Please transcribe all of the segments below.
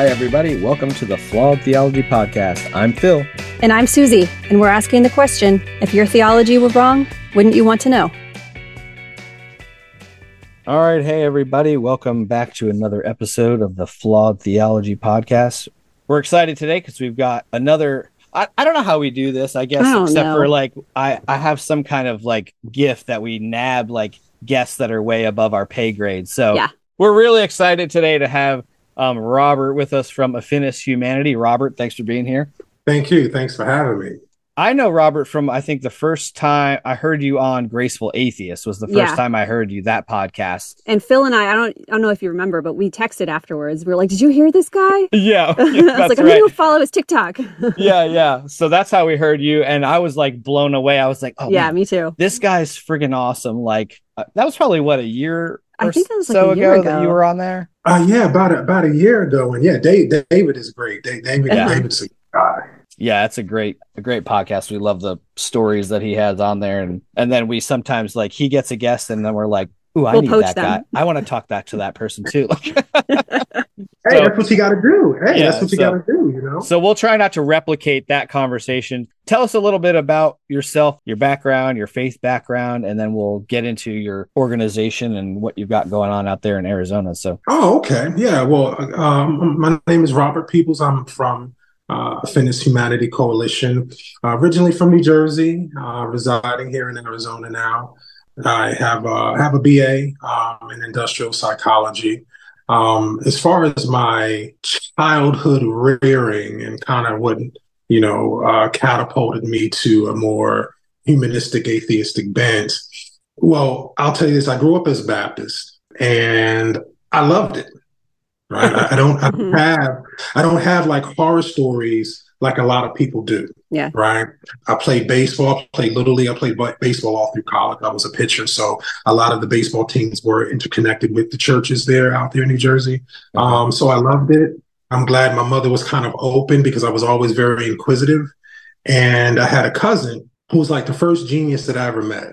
Hi, everybody. Welcome to the Flawed Theology Podcast. I'm Phil. And I'm Susie, and we're asking the question if your theology were wrong, wouldn't you want to know? All right. Hey, everybody. Welcome back to another episode of the Flawed Theology Podcast. We're excited today because we've got another. I, I don't know how we do this, I guess, I except know. for like, I, I have some kind of like gift that we nab like guests that are way above our pay grade. So Yeah. we're really excited today to have um, Robert with us from Affinis Humanity. Robert, thanks for being here. Thank you. Thanks for having me. I know Robert from I think the first time I heard you on Graceful Atheist was the first Yeah. time I heard you that podcast. And Phil and I, I don't, I don't know if you remember, but we texted afterwards. We were like, "Did you hear this guy?" Yeah, I was that's like, "I'm right. gonna follow his TikTok." yeah, yeah. So that's how we heard you, and I was like blown away. I was like, oh yeah, man, me too. this guy's friggin' awesome. Like uh, that was probably what a year I or think that was like so a year ago, that you were on there. Uh, yeah, about a, about a year ago, and yeah, Dave, David is great. Dave, David, Yeah. David's a guy. Yeah, it's a great a great podcast. We love the stories that he has on there, and and then we sometimes like he gets a guest, and then we're like, ooh, I We'll need poach that them. guy. I want to talk that to that person too. Hey, So- that's what you got to do. Hey, Yeah, that's what you so- got to do. You know. So we'll try not to replicate that conversation. Tell us a little bit about yourself, your background, your faith background, and then we'll get into your organization and what you've got going on out there in Arizona. So Oh, okay. Yeah. Well, um, my name is Robert Peoples. I'm from uh, Affinis Humanity Coalition, uh, originally from New Jersey, uh, residing here in Arizona now. I have uh, have a BA um, in industrial psychology. Um, as far as my childhood rearing and kind of what you know uh, catapulted me to a more humanistic atheistic bent. Well, I'll tell you this: I grew up as a Baptist, and I loved it. Right? I, I don't I Mhm. have I don't have like horror stories like a lot of people do. Yeah. Right. I played baseball, I played little league, I played ba- baseball all through college. I was a pitcher, so a lot of the baseball teams were interconnected with the churches there out there in New Jersey. Um, so I loved it. I'm glad my mother was kind of open because I was always very inquisitive. And I had a cousin who was like the first genius that I ever met.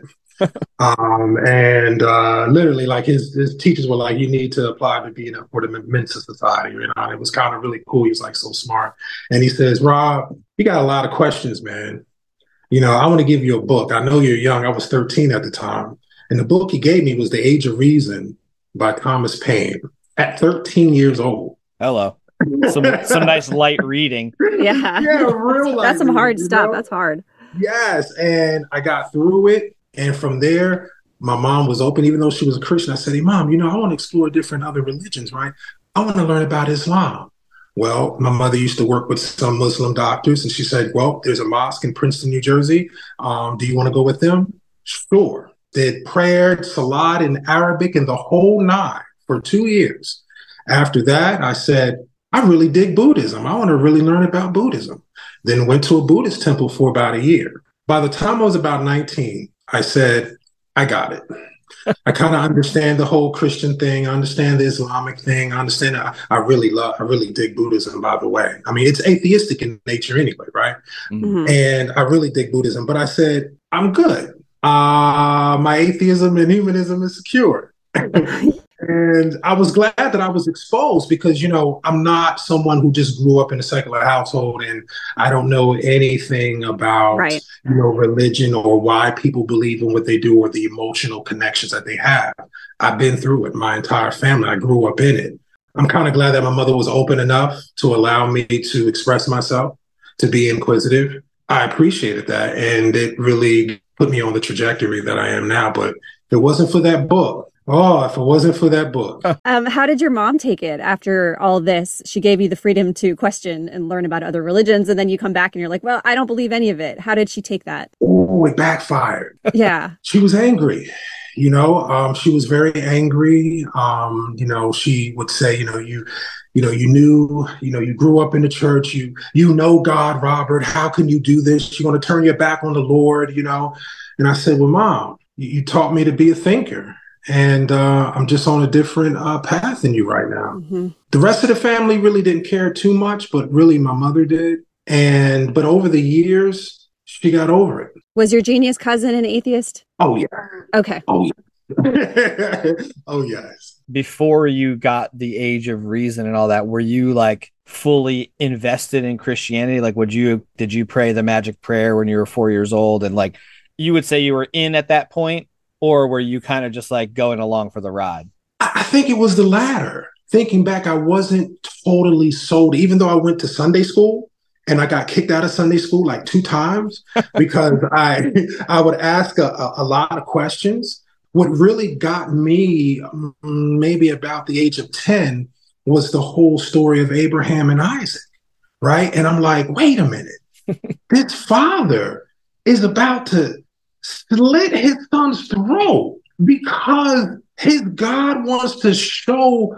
Um, and uh, literally, like his, his teachers were like, "You need to apply to be in a, for the Mensa Society." You know, and it was kind of really cool. He was like so smart, and he says, "Rob, you got a lot of questions, man. You know, I want to give you a book. I know you're young. I was 13 at the time, and the book he gave me was *The Age of Reason* by Thomas Paine. At 13 years old, hello, some some nice light reading. Yeah, Yeah, real life That's some hard reading, you stuff. know? That's hard. Yes, and I got through it, and from there, my mom was open. Even though she was a Christian, I said, "Hey, mom, you know, I want to explore different other religions, right? I want to learn about Islam." Well, my mother used to work with some Muslim doctors, and she said, "Well, there's a mosque in Princeton, New Jersey. Um, do you want to go with them?" Sure. Did prayer, salat in Arabic, and the whole nine for two years. After that, I said, I really dig Buddhism. I want to really learn about Buddhism. Then went to a Buddhist temple for about a year. By the time I was about 19, I said, I got it. I kind of understand the whole Christian thing. I understand the Islamic thing. I understand. I, I really love, I really dig Buddhism, by the way. I mean, it's atheistic in nature anyway, right? Mhm. and I really dig Buddhism. But I said, I'm good. Uh, my atheism and humanism is secure. and I was glad that I was exposed because, you know, I'm not someone who just grew up in a secular household and I don't know anything about, Right. you know, religion or why people believe in what they do or the emotional connections that they have. I've been through it, my entire family. I grew up in it. I'm kind of glad that my mother was open enough to allow me to express myself, to be inquisitive. I appreciated that. And it really put me on the trajectory that I am now. But if it wasn't for that book, oh, if it wasn't for that book, Um, how did your mom take it after all this? She gave you the freedom to question and learn about other religions, and then you come back and you're like, "Well, I don't believe any of it." How did she take that? oh, it backfired. Yeah, she was angry you know? Um, she was very angry. Um, you know she would say you know you you know you knew you know you grew up in the church. You you know god robert. How can you do this? You're going to turn your back on the lord you know? And i said well mom you, you taught me to be a thinker and uh, i'm just on a different uh, path than you right now Mhm. the rest of the family really didn't care too much but really my mother did and but over the years she got over it Was your genius cousin an atheist? oh yeah Okay. Oh, yeah. oh yes. Before you got the age of reason and all that, were you like fully invested in Christianity? Like, would you, did you pray the magic prayer when you were four years old? And like, you would say you were in at that point, or were you kind of just like going along for the ride? I think it was the latter. Thinking back, I wasn't totally sold, even though I went to Sunday school and I got kicked out of Sunday school like two times because I I would ask a, a, lot of questions. What really got me, mm, maybe about the age of 10, was the whole story of Abraham and Isaac, right? And I'm like, wait a minute, this father is about to slit his son's throat because his God wants to show,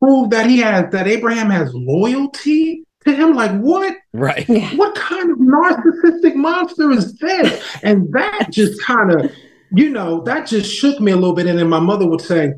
prove that he has, that Abraham has loyalty to him. Like, what? Right. What kind of narcissistic monster is this? And that just kind of, you know, that just shook me a little bit. And then my mother would say,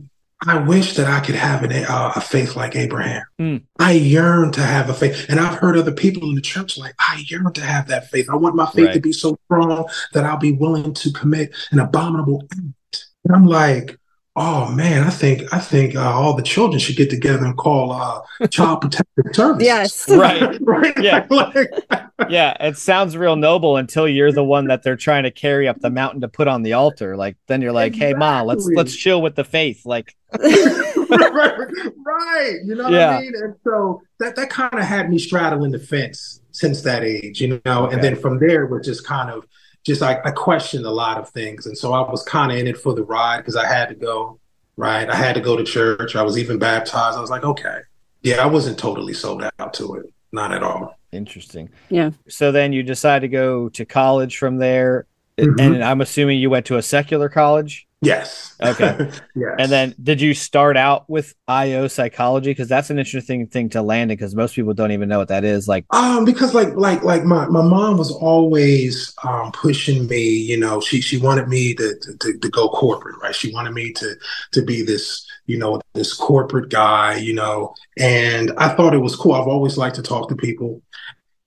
I wish that I could have an, uh, a faith like Abraham. Mm. I yearn to have a faith. And I've heard other people in the church like, I yearn to have that faith. I want my faith right. to be so strong that I'll be willing to commit an abominable act. And I'm like, oh man, I think I think uh, all the children should get together and call uh, child protective services. Yes, right, right, yeah, yeah. It sounds real noble until you're the one that they're trying to carry up the mountain to put on the altar. Like then you're like, exactly. hey, mom, let's let's chill with the faith. Like, right, right, you know yeah. what I mean? And so that that kind of had me straddling the fence since that age, you know. Okay. And then from there, we're just kind of just I, I questioned a lot of things, and so I was kind of in it for the ride because I had to go. Right, I had to go to church. I was even baptized. I was like, okay, yeah, I wasn't totally sold out to it, not at all. Interesting. Yeah. So then you decide to go to college from there, mm-hmm. and I'm assuming you went to a secular college. Yes. Okay. yes. And then did you start out with IO psychology? Because that's an interesting thing to land in because most people don't even know what that is. Like um, because like like like my, my mom was always um pushing me, you know, she she wanted me to, to to go corporate, right? She wanted me to to be this, you know, this corporate guy, you know, and I thought it was cool. I've always liked to talk to people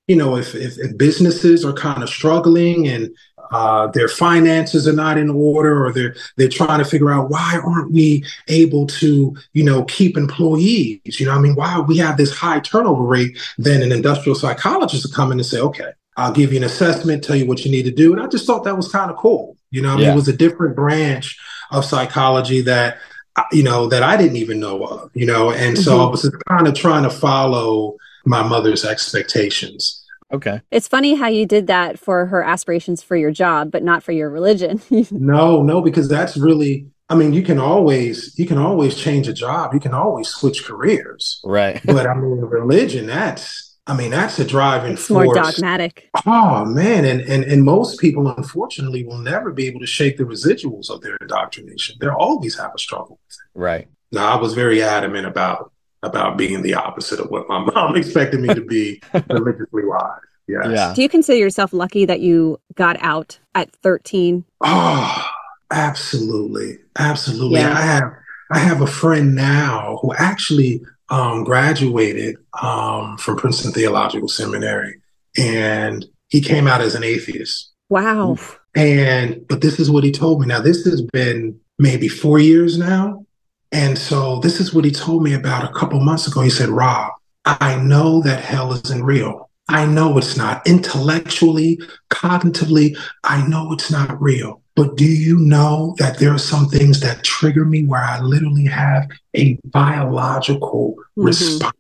you know, if, if, if, businesses are kind of struggling and uh, their finances are not in order or they're they're trying to figure out why aren't we able to you know keep employees? You know i mean why we have this high turnover rate then an industrial psychologist will come in and say okay i'll give you an assessment tell you what you need to do. And i just thought that was kind of cool. You know I mean, it was a different branch of psychology that uh, you know that i didn't even know of you know? And so mm-hmm. i was just kind of trying to follow my mother's expectations Okay. It's funny how you did that for her aspirations for your job, but not for your religion. no, no, because that's really I mean, you can always you can always change a job. You can always switch careers. Right. but I mean religion, that's I mean, that's a driving it's force. more dogmatic. Oh man. And, and and most people unfortunately will never be able to shake the residuals of their indoctrination. They'll always have a struggle with it. Right. Now I was very adamant about about being the opposite of what my mom expected me to be religiously wise. Yes. Yeah. Do you consider yourself lucky that you got out at 13? Oh, absolutely. Absolutely. Yeah. I have I have a friend now who actually um, graduated um, from Princeton Theological Seminary and he came out as an atheist. Wow. And but this is what he told me. Now this has been maybe 4 years now. And so this is what he told me about a couple months ago. He said, Rob, I know that hell isn't real. I know it's not. Intellectually, cognitively, I know it's not real. But do you know that there are some things that trigger me where I literally have a biological mm-hmm. response?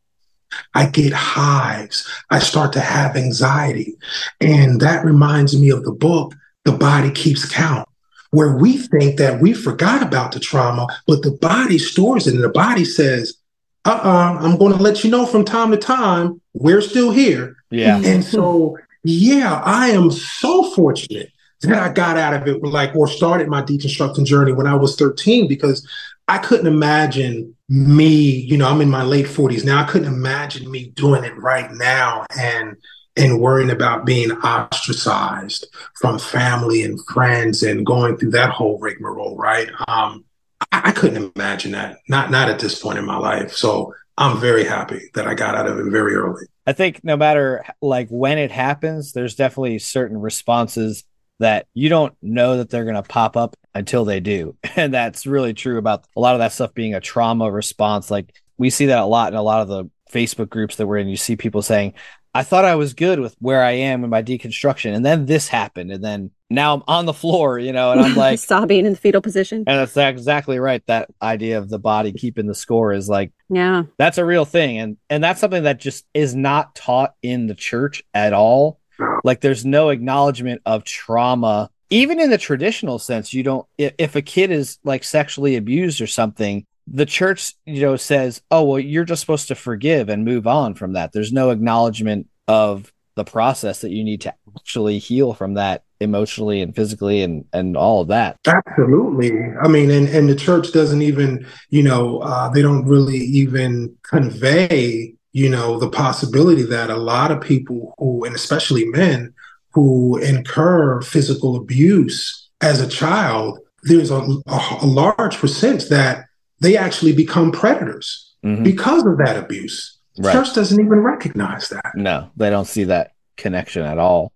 I get hives. I start to have anxiety. And that reminds me of the book, The Body Keeps Count where we think that we forgot about the trauma, but the body stores it and the body says, uh uh-uh, uh, i am going to let you know from time to time, we're still here. Yeah. And so, yeah, I am so fortunate that I got out of it, like, or started my deconstructing journey when I was 13 because I couldn't imagine me, you know, I'm in my late 40s now. I couldn't imagine me doing it right now. And and worrying about being ostracized from family and friends and going through that whole rigmarole, right? Um, I, I, couldn't imagine that, not not at this point in my life. So I'm very happy that I got out of it very early. I think no matter like when it happens, there's definitely certain responses that you don't know that they're going to pop up until they do. And that's really true about a lot of that stuff being a trauma response. Like we see that a lot in a lot of the Facebook groups that we're in, you see people saying, I thought I was good with where I am in my deconstruction. And then this happened. And then now I'm on the floor, you know, and I'm like sobbing in the fetal position. And that's exactly right. That idea of the body keeping the score is like, yeah, that's a real thing. And, and that's something that just is not taught in the church at all. Like there's no acknowledgement of trauma. Even in the traditional sense, you don't, if, if a kid is like sexually abused or something, the church, you know, says, "Oh, well, you're just supposed to forgive and move on from that." There's no acknowledgement of the process that you need to actually heal from that emotionally and physically and and all of that. Absolutely. I mean, and and the church doesn't even, you know, uh, they don't really even convey, you know, the possibility that a lot of people who, and especially men, who incur physical abuse as a child, there's a, a, a large percent that they actually become predators mm-hmm. because of that abuse. Right. Church doesn't even recognize that. No, they don't see that connection at all.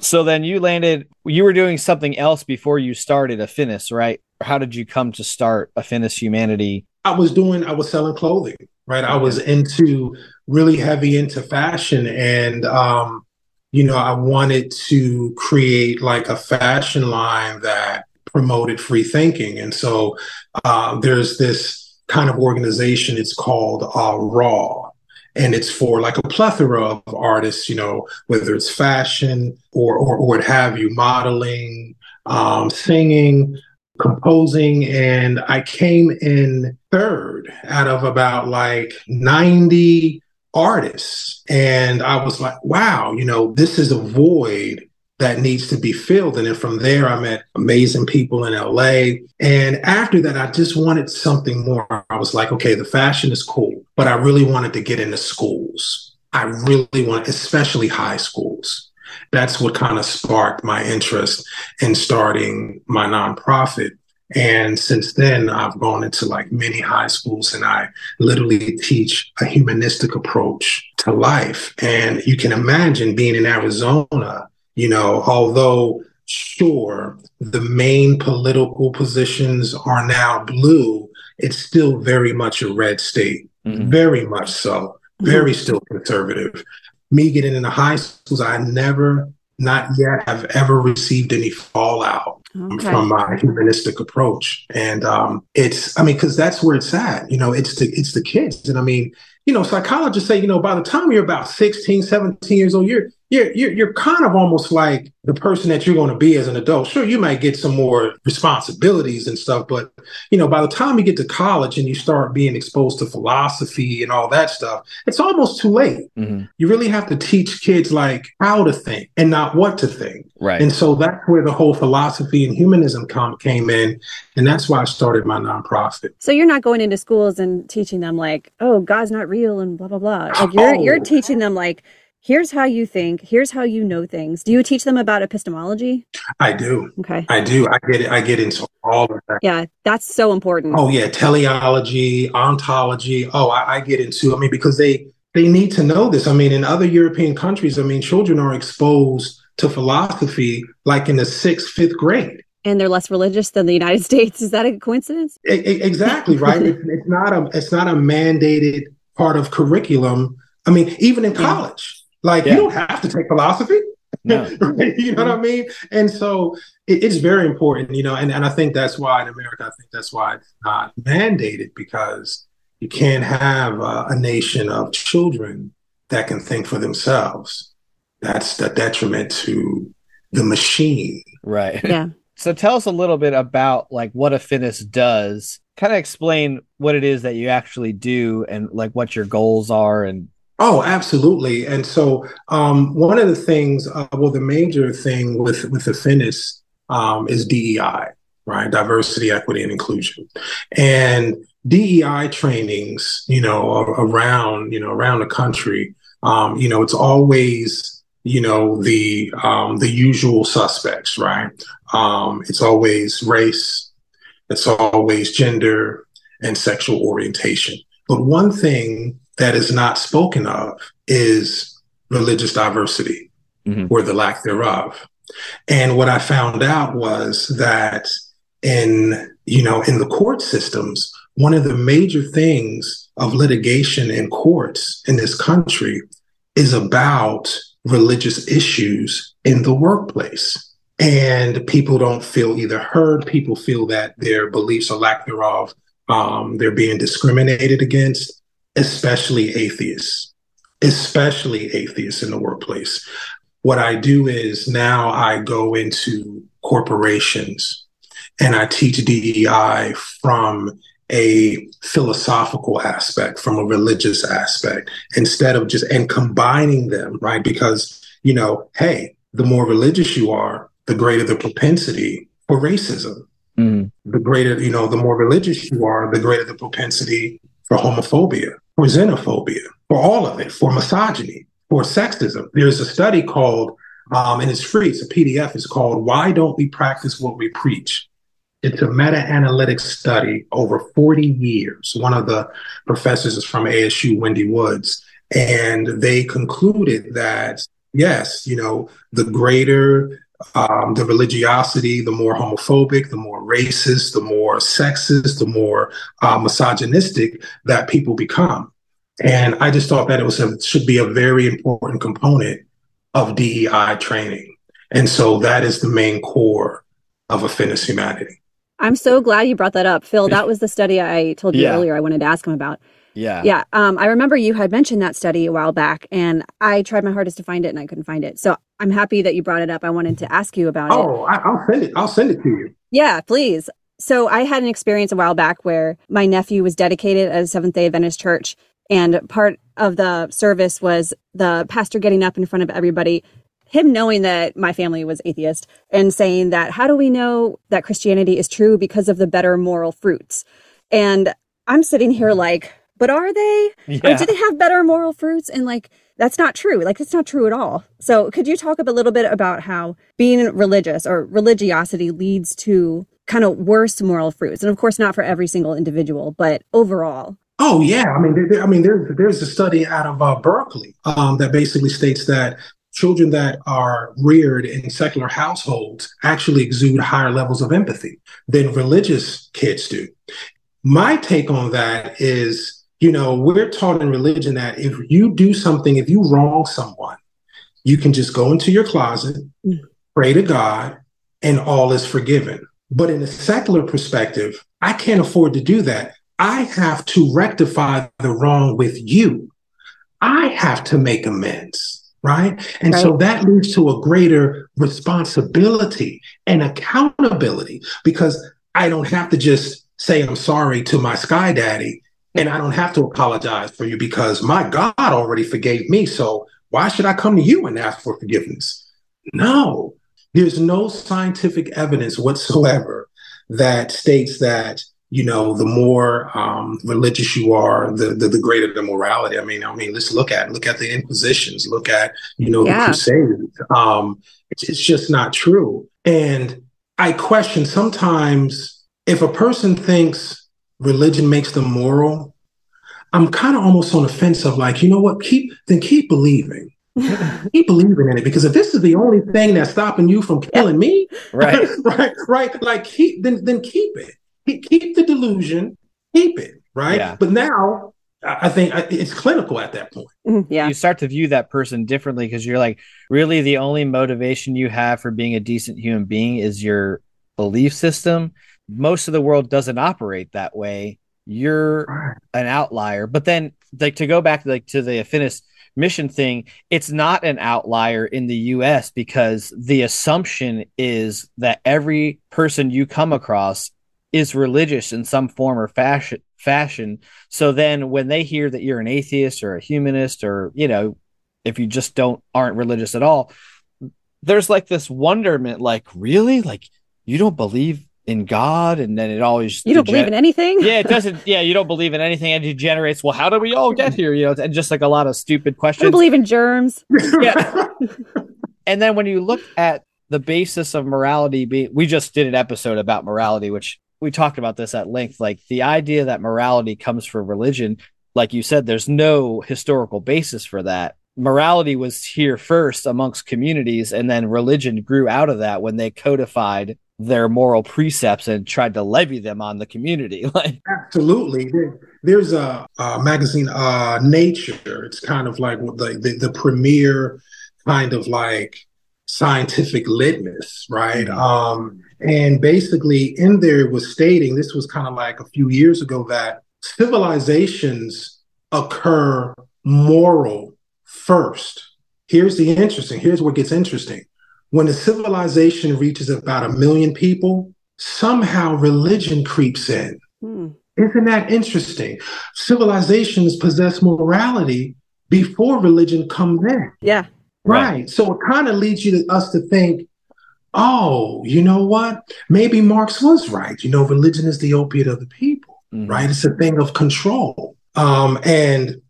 So then you landed, you were doing something else before you started Affinis, right? How did you come to start Affinis Humanity? I was doing, I was selling clothing, right? I was into really heavy into fashion and, um, you know, I wanted to create like a fashion line that promoted free thinking. And so uh, there's this kind of organization, it's called uh, Raw. And it's for like a plethora of artists, you know, whether it's fashion or, or, or what have you, modeling, um, singing, composing. And I came in third out of about like 90 artists. And I was like, wow, you know, this is a void that needs to be filled. And then from there, I met amazing people in LA. And after that, I just wanted something more. I was like, okay, the fashion is cool, but I really wanted to get into schools. I really want, especially high schools. That's what kind of sparked my interest in starting my nonprofit. And since then, I've gone into like many high schools and I literally teach a humanistic approach to life. And you can imagine being in Arizona you know, although sure the main political positions are now blue, it's still very much a red state, mm-hmm. very much so, very mm-hmm. still conservative. Me getting into high schools, I never, not yet, have ever received any fallout okay. from my humanistic approach. And um, it's, I mean, because that's where it's at. You know, it's the it's the kids, and I mean, you know, psychologists say, you know, by the time you're about 16, 17 years old, you're you're, you're, you're kind of almost like the person that you're going to be as an adult. Sure, you might get some more responsibilities and stuff, but you know, by the time you get to college and you start being exposed to philosophy and all that stuff, it's almost too late. Mm-hmm. You really have to teach kids like how to think and not what to think. Right. And so that's where the whole philosophy and humanism come, came in, and that's why I started my nonprofit. So you're not going into schools and teaching them like, oh, God's not real and blah blah blah. Like you're oh. you're teaching them like here's how you think. Here's how you know things. Do you teach them about epistemology? I do. Okay. I do. I get it i get into all of that. Yeah that's so important. Oh yeah. Teleology ontology. Oh I, I get into i mean because they they need to know this. I mean in other european countries i mean children are exposed to philosophy like in the sixth fifth grade. And they're less religious than the United States. Is that a coincidence? exactly right. it's, not a it's not a mandated part of curriculum. I mean, even in college, like yeah. you don't have to take philosophy. No. right? You know mm-hmm. what I mean? And so it, it's very important, you know, and, and I think that's why in America, I think that's why it's not mandated because you can't have uh, a nation of children that can think for themselves. That's the detriment to the machine. Right. Yeah. So tell us a little bit about like what Affinis does. Kind of explain what it is that you actually do and like what your goals are and Oh, absolutely. And so um, one of the things, uh, well, the major thing with with Affinis um, is DEI, right? Diversity, equity, and inclusion. And DEI trainings, you know, around you know around the country, um, you know, it's always you know the um, the usual suspects, right? Um, it's always race, it's always gender and sexual orientation. But one thing that is not spoken of is religious diversity mm-hmm. or the lack thereof. And what I found out was that in, you know, in the court systems, one of the major things of litigation in courts in this country is about religious issues in the workplace. And people don't feel either heard, people feel that their beliefs or lack thereof, um, they're being discriminated against, especially atheists, especially atheists in the workplace. What I do is now I go into corporations and I teach DEI from a philosophical aspect, from a religious aspect, instead of just and combining them, right? Because, you know, hey, the more religious you are, the greater the propensity for racism. Mm. The greater, you know, the more religious you are, the greater the propensity for homophobia, for xenophobia, for all of it, for misogyny, for sexism. There's a study called, um, and it's free, it's a PDF, it's called Why Don't We Practice What We Preach? It's a meta analytic study over 40 years. One of the professors is from ASU, Wendy Woods, and they concluded that, yes, you know, the greater um, the religiosity, the more homophobic, the more racist, the more sexist, the more uh, misogynistic that people become. And I just thought that it was a, should be a very important component of DEI training. And so that is the main core of Affinis Humanity. I'm so glad you brought that up, Phil. That was the study I told you yeah. earlier. I wanted to ask him about. Yeah. Yeah. Um, I remember you had mentioned that study a while back, and I tried my hardest to find it, and I couldn't find it. So I'm happy that you brought it up. I wanted to ask you about oh, it. Oh, I'll send it. I'll send it to you. Yeah, please. So I had an experience a while back where my nephew was dedicated at a Seventh Day Adventist church, and part of the service was the pastor getting up in front of everybody him knowing that my family was atheist and saying that how do we know that Christianity is true because of the better moral fruits? And I'm sitting here like, but are they? Yeah. Or do they have better moral fruits? And like, that's not true. Like, it's not true at all. So, could you talk a little bit about how being religious or religiosity leads to kind of worse moral fruits? And of course, not for every single individual, but overall. Oh yeah, I mean, there, I mean, there's there's a study out of uh, Berkeley um, that basically states that children that are reared in secular households actually exude higher levels of empathy than religious kids do. My take on that is, you know, we're taught in religion that if you do something, if you wrong someone, you can just go into your closet, mm. pray to God, and all is forgiven. But in a secular perspective, I can't afford to do that. I have to rectify the wrong with you. I have to make amends right? And right. so that leads to a greater responsibility and accountability because I don't have to just say I'm sorry to my sky daddy and I don't have to apologize for you because my God already forgave me. So why should I come to you and ask for forgiveness? No, there's no scientific evidence whatsoever that states that you know, the more um, religious you are, the, the, the greater the morality. I mean, I mean, let's look at look at the Inquisitions, look at you know yeah. the Crusades. Um, it's, it's just not true. And I question sometimes if a person thinks religion makes them moral, I'm kind of almost on the fence of like, you know what, keep then keep believing. keep believing in it because if this is the only thing that's stopping you from killing me, right, right, right, like keep then then keep it keep the delusion, keep it right. Yeah. But now I think it's clinical at that point. Mm-hmm. Yeah. You start to view that person differently because you're like, really, the only motivation you have for being a decent human being is your belief system. Most of the world doesn't operate that way. You're an outlier. But then, like, to go back like to the Affinis mission thing, it's not an outlier in the US because the assumption is that every person you come across is religious in some form or fashion fashion so then when they hear that you're an atheist or a humanist or you know if you just don't aren't religious at all there's like this wonderment like really like you don't believe in god and then it always you don't believe in anything? Yeah it doesn't yeah you don't believe in anything. And degenerates. Well how do we all get here? You know and just like a lot of stupid questions I don't believe in germs. Yeah. And then when you look at the basis of morality being we just did an episode about morality which we talked about this at length. Like the idea that morality comes from religion like you said there's no historical basis for that. Morality was here first amongst communities, and then religion grew out of that when they codified their moral precepts and tried to levy them on the community. like absolutely, there's a, a magazine, uh, Nature. It's kind of like the, the, the premier kind of like scientific litmus, right? Mm-hmm. Um, and basically, in there was stating this was kind of like a few years ago that civilizations occur moral first. Here's the interesting, here's what gets interesting. When a civilization reaches about a million people, somehow religion creeps in. Hmm. Isn't that interesting? Civilizations possess morality before religion comes in. Yeah. Right. right. So it kind of leads you to us to think, oh, you know what? Maybe Marx was right. You know, religion is the opiate of the people, mm-hmm. right? It's a thing of control. Um, and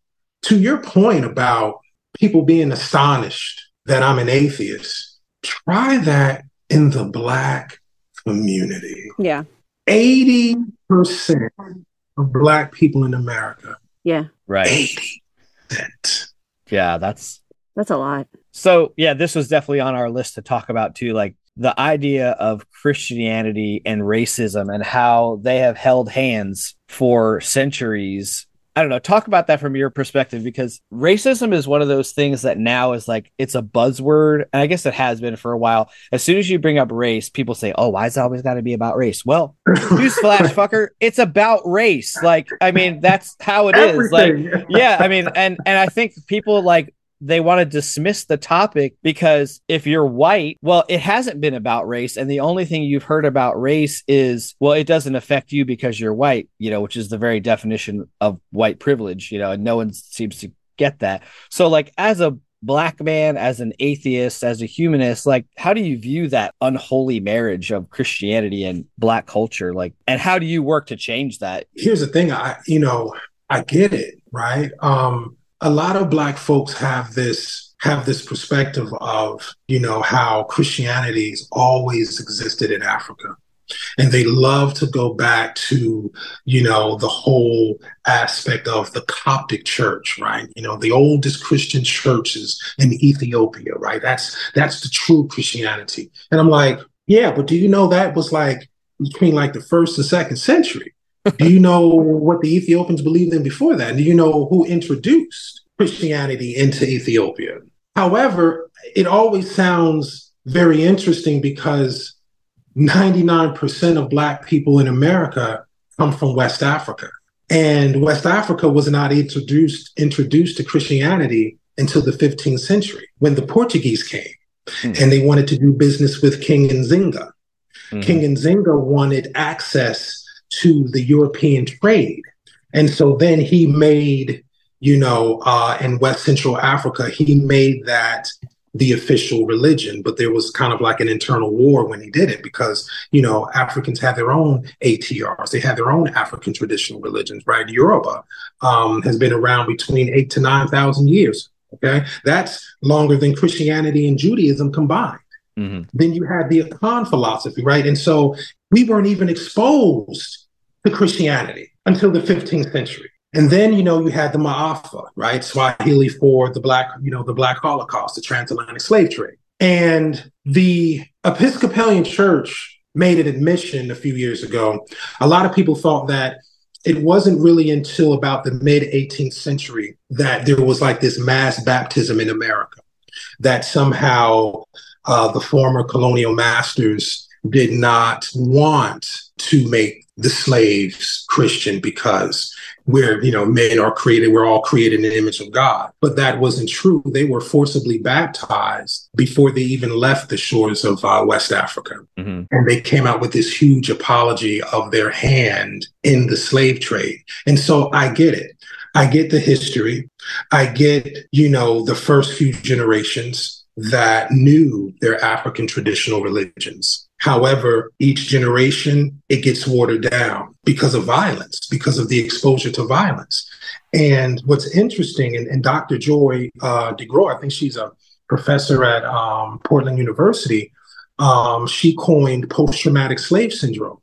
to your point about people being astonished that I'm an atheist, try that in the Black community. Yeah. 80% of Black people in America. Yeah. Right. 80%. Yeah, that's that's a lot. So, yeah, this was definitely on our list to talk about too like the idea of Christianity and racism and how they have held hands for centuries I don't know, talk about that from your perspective because racism is one of those things that now is like it's a buzzword, and I guess it has been for a while. As soon as you bring up race, people say, "Oh, why is it always got to be about race?" Well, newsflash, fucker, it's about race. Like, I mean, that's how it Everything. is. Like, yeah, I mean, and and I think people like they want to dismiss the topic because if you're white, well, it hasn't been about race. And the only thing you've heard about race is, well, it doesn't affect you because you're white, you know, which is the very definition of white privilege, you know, and no one seems to get that. So, like, as a black man, as an atheist, as a humanist, like, how do you view that unholy marriage of Christianity and black culture? Like, and how do you work to change that? Here's the thing I, you know, I get it, right? Um, a lot of black folks have this have this perspective of you know how christianity's always existed in africa. And they love to go back to you know the whole aspect of the coptic church right? You know the oldest christian churches in ethiopia right? That's that's the true christianity. And i'm like yeah but do you know that was like between like the first and second century do you know what the Ethiopians believed in before that? Do you know who introduced Christianity into Ethiopia? However, it always sounds very interesting because 99% of Black people in America come from West Africa. And West Africa was not introduced, introduced to Christianity until the 15th century when the Portuguese came mm-hmm. and they wanted to do business with King Nzinga. Mm-hmm. King Nzinga wanted access to the European trade. And so then he made, you know, uh, in West Central Africa, he made that the official religion, but there was kind of like an internal war when he did it because, you know, Africans have their own ATRs. They have their own African traditional religions, right? Yoruba um, has been around between eight to 9,000 years. Okay. That's longer than Christianity and Judaism combined. Mm-hmm. Then you had the Akan philosophy, right? And so we weren't even exposed to Christianity until the 15th century. And then, you know, you had the Ma'afa, right? Swahili for the black, you know, the black Holocaust, the transatlantic slave trade. And the Episcopalian Church made an admission a few years ago. A lot of people thought that it wasn't really until about the mid 18th century that there was like this mass baptism in America, that somehow uh, the former colonial masters did not want to make the slaves Christian because we're, you know, men are created, we're all created in the image of God. But that wasn't true. They were forcibly baptized before they even left the shores of uh, West Africa. Mm-hmm. And they came out with this huge apology of their hand in the slave trade. And so I get it. I get the history. I get, you know, the first few generations that knew their African traditional religions. However, each generation, it gets watered down because of violence, because of the exposure to violence. And what's interesting, and, and Dr. Joy uh, DeGruy, I think she's a professor at um, Portland University, um, she coined post traumatic slave syndrome.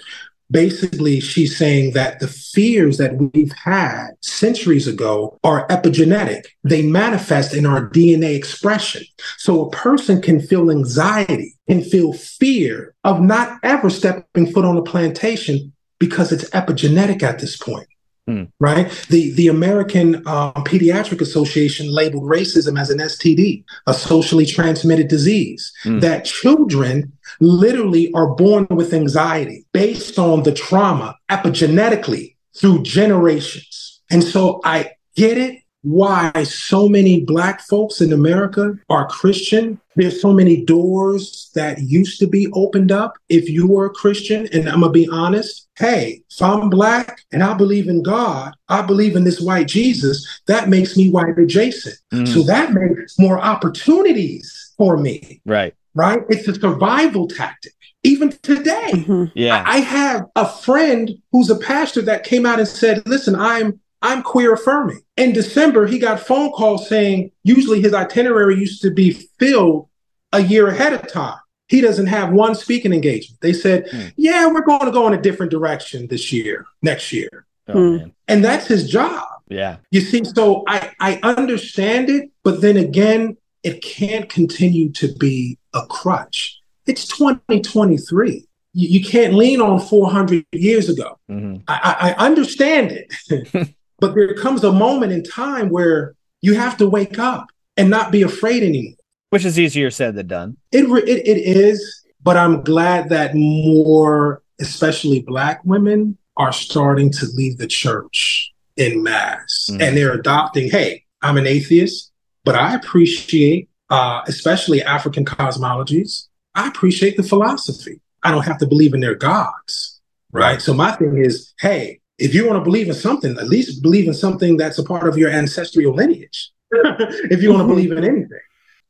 Basically she's saying that the fears that we've had centuries ago are epigenetic. They manifest in our DNA expression. So a person can feel anxiety, can feel fear of not ever stepping foot on a plantation because it's epigenetic at this point. Hmm. Right. The the American uh, Pediatric Association labeled racism as an STD, a socially transmitted disease. Hmm. That children literally are born with anxiety based on the trauma epigenetically through generations. And so I get it why so many black folks in America are Christian. There's so many doors that used to be opened up if you were a Christian. And I'm gonna be honest. Hey, if I'm black and I believe in God, I believe in this white Jesus, that makes me white adjacent. Mm. So that makes more opportunities for me. Right. Right. It's a survival tactic even today. Mm-hmm. Yeah. I have a friend who's a pastor that came out and said, listen, I'm I'm queer affirming. In December, he got phone calls saying usually his itinerary used to be filled a year ahead of time. He doesn't have one speaking engagement. They said, hmm. yeah, we're going to go in a different direction this year, next year. Oh, hmm. And that's his job. Yeah. You see, so I, I understand it, but then again, it can't continue to be a crutch. It's 2023 you, can't lean on 400 years ago. Mm-hmm. I, I, understand it, But there comes a moment in time where you have to wake up and not be afraid anymore. Which is easier said than done. It, it, it is, but I'm glad that more, especially Black women, are starting to leave the church in mass. Mm. And they're adopting, hey, I'm an atheist, but I appreciate, uh, especially African cosmologies, I appreciate the philosophy. I don't have to believe in their gods. Right. So my thing is, hey, if you want to believe in something, at least believe in something that's a part of your ancestral lineage. if you want to believe in anything,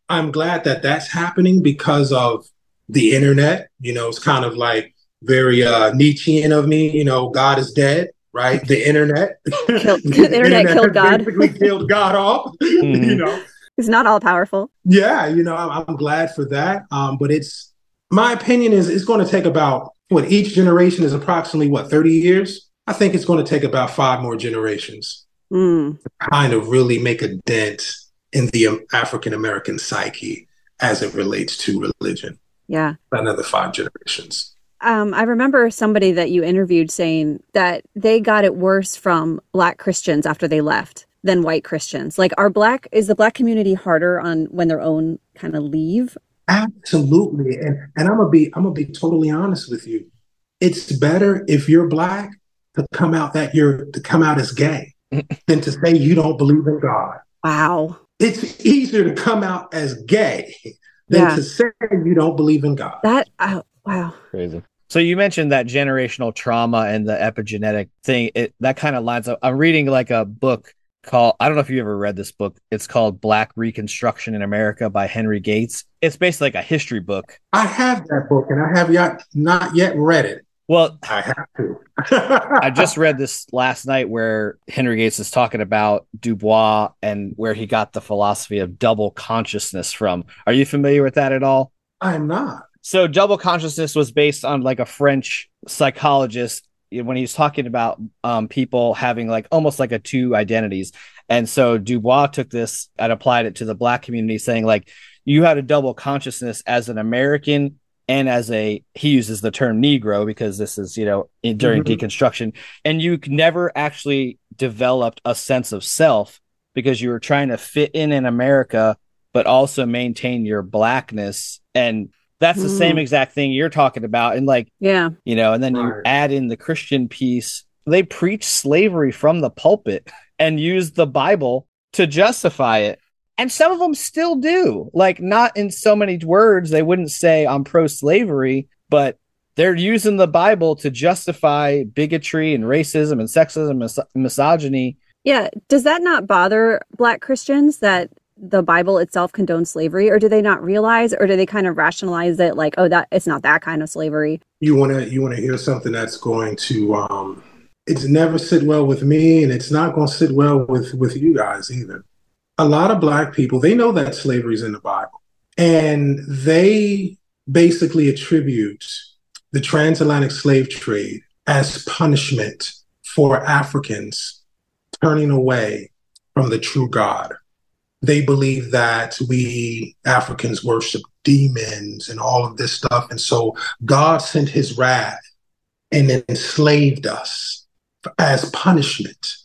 I'm glad that that's happening because of the internet. You know, it's kind of like very uh, Nietzschean of me. You know, God is dead, right? The internet, killed, the, the internet, internet killed God, basically killed God off. Mm-hmm. You know, it's not all powerful. Yeah, you know, I'm, I'm glad for that. Um, but it's my opinion is it's going to take about what each generation is approximately what 30 years I think it's going to take about five more generations mm. to kind of really make a dent in the African American psyche as it relates to religion. Yeah. Another five generations. Um, I remember somebody that you interviewed saying that they got it worse from black Christians after they left than white Christians. Like, are black is the black community harder on when their own kind of leave? Absolutely, and and I'm gonna be I'm gonna be totally honest with you. It's better if you're black to come out that you're to come out as gay than to say you don't believe in God. Wow. It's easier to come out as gay than yeah. to say you don't believe in God. That oh, wow. Crazy. So you mentioned that generational trauma and the epigenetic thing. It that kind of lines up. I'm reading like a book called I don't know if you ever read this book. It's called Black Reconstruction in America by Henry Gates. It's basically like a history book. I have that book and I have yet not yet read it. Well, I have to. I just read this last night where Henry Gates is talking about Du Bois and where he got the philosophy of double consciousness from. Are you familiar with that at all? I'm not. So, double consciousness was based on like a French psychologist when he was talking about um, people having like almost like a two identities. And so Du Bois took this and applied it to the black community, saying like you had a double consciousness as an American and as a he uses the term negro because this is you know in, during mm-hmm. deconstruction and you never actually developed a sense of self because you were trying to fit in in america but also maintain your blackness and that's the mm. same exact thing you're talking about and like yeah you know and then right. you add in the christian piece they preach slavery from the pulpit and use the bible to justify it and some of them still do. Like not in so many words they wouldn't say i'm pro-slavery but they're using the bible to justify bigotry and racism and sexism and misogyny. Yeah. Does that not bother black christians that the bible itself condones slavery or do they not realize or do they kind of rationalize it like oh that it's not that kind of slavery you want to you want to hear something that's going to um it's never sit well with me and it's not going to sit well with with you guys either a lot of black people they know that slavery is in the bible and they basically attribute the transatlantic slave trade as punishment for Africans turning away from the true God. They believe that we Africans worship demons and all of this stuff. And so God sent his wrath and enslaved us as punishment.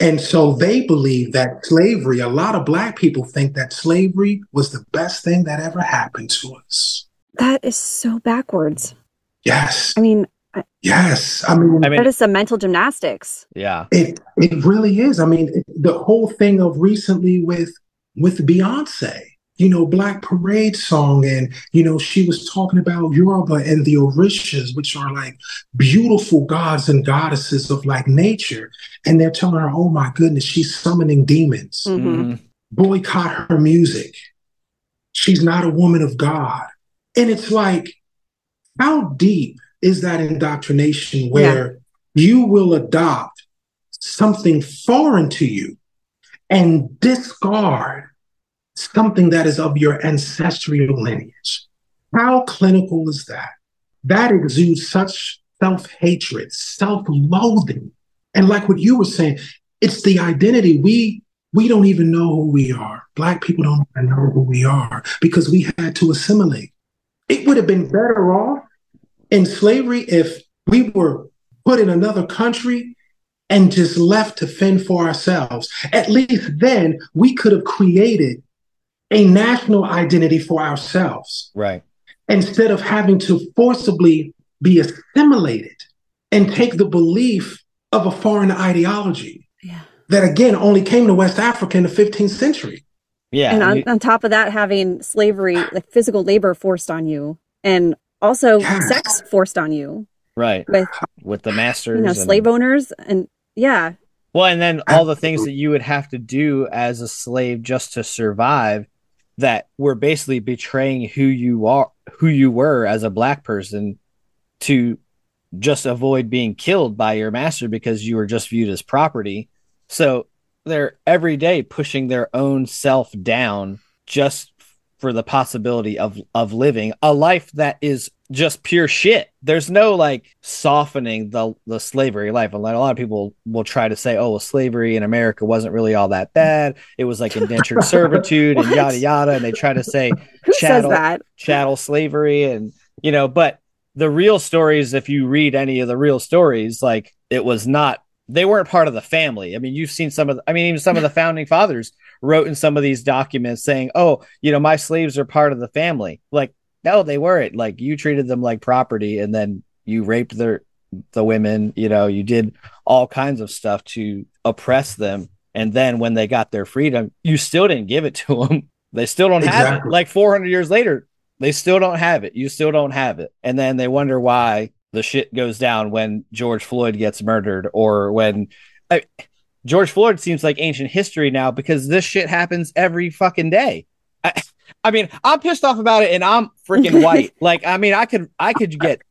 And so they believe that slavery, a lot of Black people think that slavery was the best thing that ever happened to us. That is so backwards. Yes. I mean, yes. I mean, I mean, that is some mental gymnastics. yeah. it it really is. I mean, it, the whole thing of recently with with Beyonce, you know, Black Parade song, and you know, she was talking about Yoruba and the Orishas, which are like beautiful gods and goddesses of like nature, and they're telling her, "Oh my goodness, she's summoning demons. Mhm. Mhm. Boycott her music. She's not a woman of God." And it's like, how deep is that indoctrination where you will adopt something foreign to you and discard something that is of your ancestral lineage? How clinical is that? That exudes such self hatred, self loathing. And like what you were saying, it's the identity. We we don't even know who we are. Black people don't even know who we are because we had to assimilate. It would have been better off in slavery if we were put in another country and just left to fend for ourselves. At least then we could have created a national identity for ourselves Right. instead of having to forcibly be assimilated and take the belief of a foreign ideology Yeah. that again only came to West Africa in the 15th century. Yeah. and on, you- on top of that, having slavery, like physical labor forced on you, and also Yes. sex forced on you right. with With the masters. you know and- slave owners, and yeah, Well, and then all the things that you would have to do as a slave just to survive that we're basically betraying who you are, who you were as a black person to just avoid being killed by your master because you were just viewed as property. So they're every day pushing their own self down just for the possibility of of living a life that is just pure shit. There's no like softening the the slavery life. And like a lot of people will try to say, oh, well, slavery in America wasn't really all that bad. It was like indentured servitude and yada yada. And they try to say who Chattel. says that? chattel slavery and you know, but the real stories, if you read any of the real stories, like it was not they weren't part of the family. I mean, you've seen some of the, I mean, even some of the founding fathers wrote in some of these documents saying, Oh, you know, my slaves are part of the family. Like, no, they weren't. Like you treated them like property and then you raped their the women, you know, you did all kinds of stuff to oppress them. And then when they got their freedom, you still didn't give it to them. They still don't have it. Like 400 years later, they still don't have it. You still don't have it. And then they wonder why the shit goes down when George Floyd gets murdered or when I, George Floyd seems like ancient history now because this shit happens every fucking day. I, I mean, I'm pissed off about it and I'm freaking white. like, I mean, I could, I could get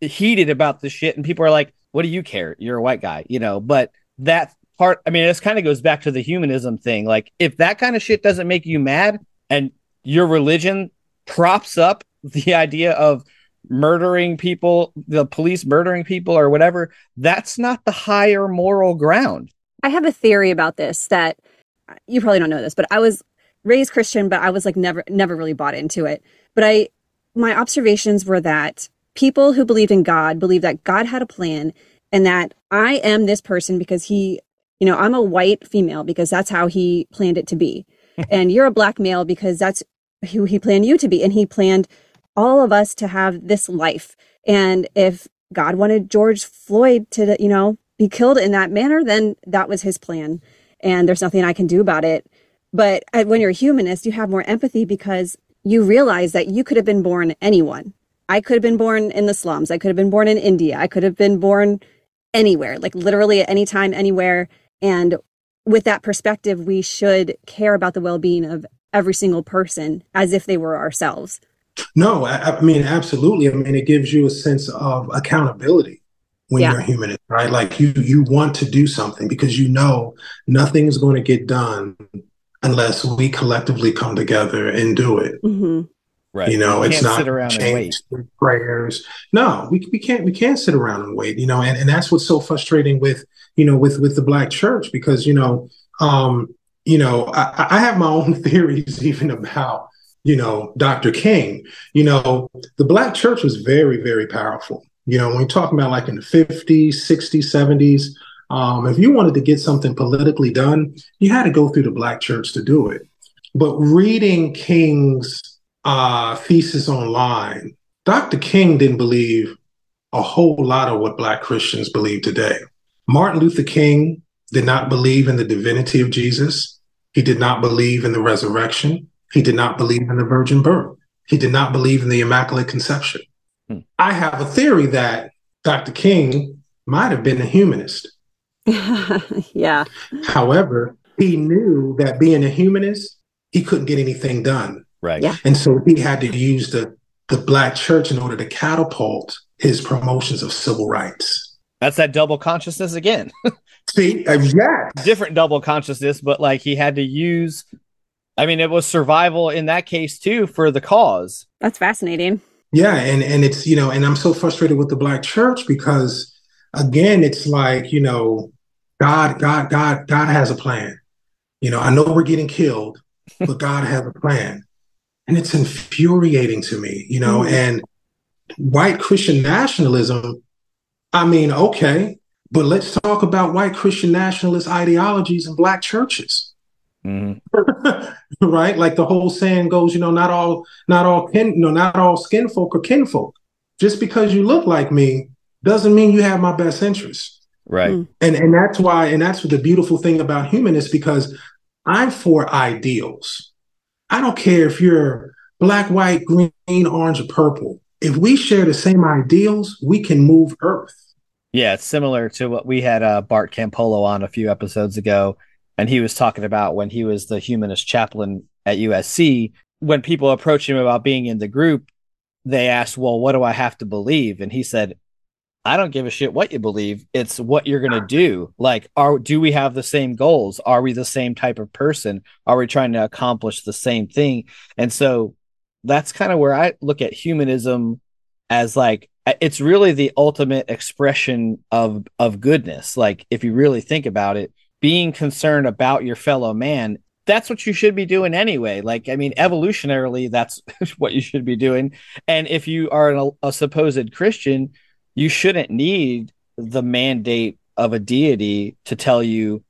heated about this shit and people are like, what do you care? You're a white guy, you know, but that part, I mean, this kind of goes back to the humanism thing. Like, if that kind of shit doesn't make you mad and your religion props up the idea of murdering people, the police murdering people or whatever, that's not the higher moral ground. I have a theory about this that uh, you probably don't know this, but I was raised Christian, but I was like never never really bought into it. But I my observations were that people who believed in God believed that God had a plan and that I am this person because he, you know, I'm a white female because that's how he planned it to be. and you're a black male because that's who he planned you to be and he planned all of us to have this life. And if God wanted George Floyd to, you know, be killed in that manner, then that was his plan. And there's nothing I can do about it. But when you're a humanist, you have more empathy because you realize that you could have been born anyone. I could have been born in the slums. I could have been born in India. I could have been born anywhere, like literally at any time, anywhere. And with that perspective, we should care about the well being of every single person as if they were ourselves. No, I, I mean, absolutely. I mean, it gives you a sense of accountability when Yeah. you're a humanist, right? Like you, you want to do something because you know nothing is going to get done unless we collectively come together and do it. hmm Right. You know, You it's can't not sit around and wait. prayers. No, we, we can't we can't sit around and wait. You know, and, and that's what's so frustrating with you know with with the black church because you know um you know I, I have my own theories even about you know Dr. King. You know, the black church was very very powerful. You know, when you're talking about like in the 50s, 60s, 70s, um, if you wanted to get something politically done, you had to go through the black church to do it. But reading King's uh, thesis online, Dr. King didn't believe a whole lot of what Black Christians believe today. Martin Luther King did not believe in the divinity of Jesus. He did not believe in the resurrection. He did not believe in the virgin birth. He did not believe in the Immaculate Conception. Hmm. I have a theory that Dr. King might have been a humanist. yeah. However, he knew that being a humanist, he couldn't get anything done. Right. Yeah. And so he had to use the, the black church in order to catapult his promotions of civil rights. That's that double consciousness again. See, uh, yeah, Different double consciousness, but like he had to use I mean, it was survival in that case too for the cause. That's fascinating. yeah, and and it's you know, and I'm so frustrated with the black church because again, it's like you know, God, God, God, God has a plan. You know, I know we're getting killed, but God has a plan, and it's infuriating to me. You know, Mhm. and white Christian nationalism. I mean, okay, but let's talk about white Christian nationalist ideologies in black churches. Mhm. right? Like the whole saying goes, you know, not all, not all kin, you know, not all skin folk are kinfolk. Just because you look like me doesn't mean you have my best interests. Right. Mm. And and that's why, and that's what the beautiful thing about humanists, because I'm for ideals. I don't care if you're black, white, green, orange, or purple. If we share the same ideals, we can move Earth. Yeah, it's similar to what we had uh, Bart Campolo on a few episodes ago, and he was talking about when he was the humanist chaplain at USC. When people approached him about being in the group, they asked, "Well, what do I have to believe?" And he said, "I don't give a shit what you believe. It's what you're going to do. Like, are do we have the same goals? Are we the same type of person? Are we trying to accomplish the same thing?" And so that's kind of where I look at humanism as like it's really the ultimate expression of of goodness like if you really think about it being concerned about your fellow man that's what you should be doing anyway like i mean evolutionarily that's what you should be doing and if you are an, a supposed christian you shouldn't need the mandate of a deity to tell you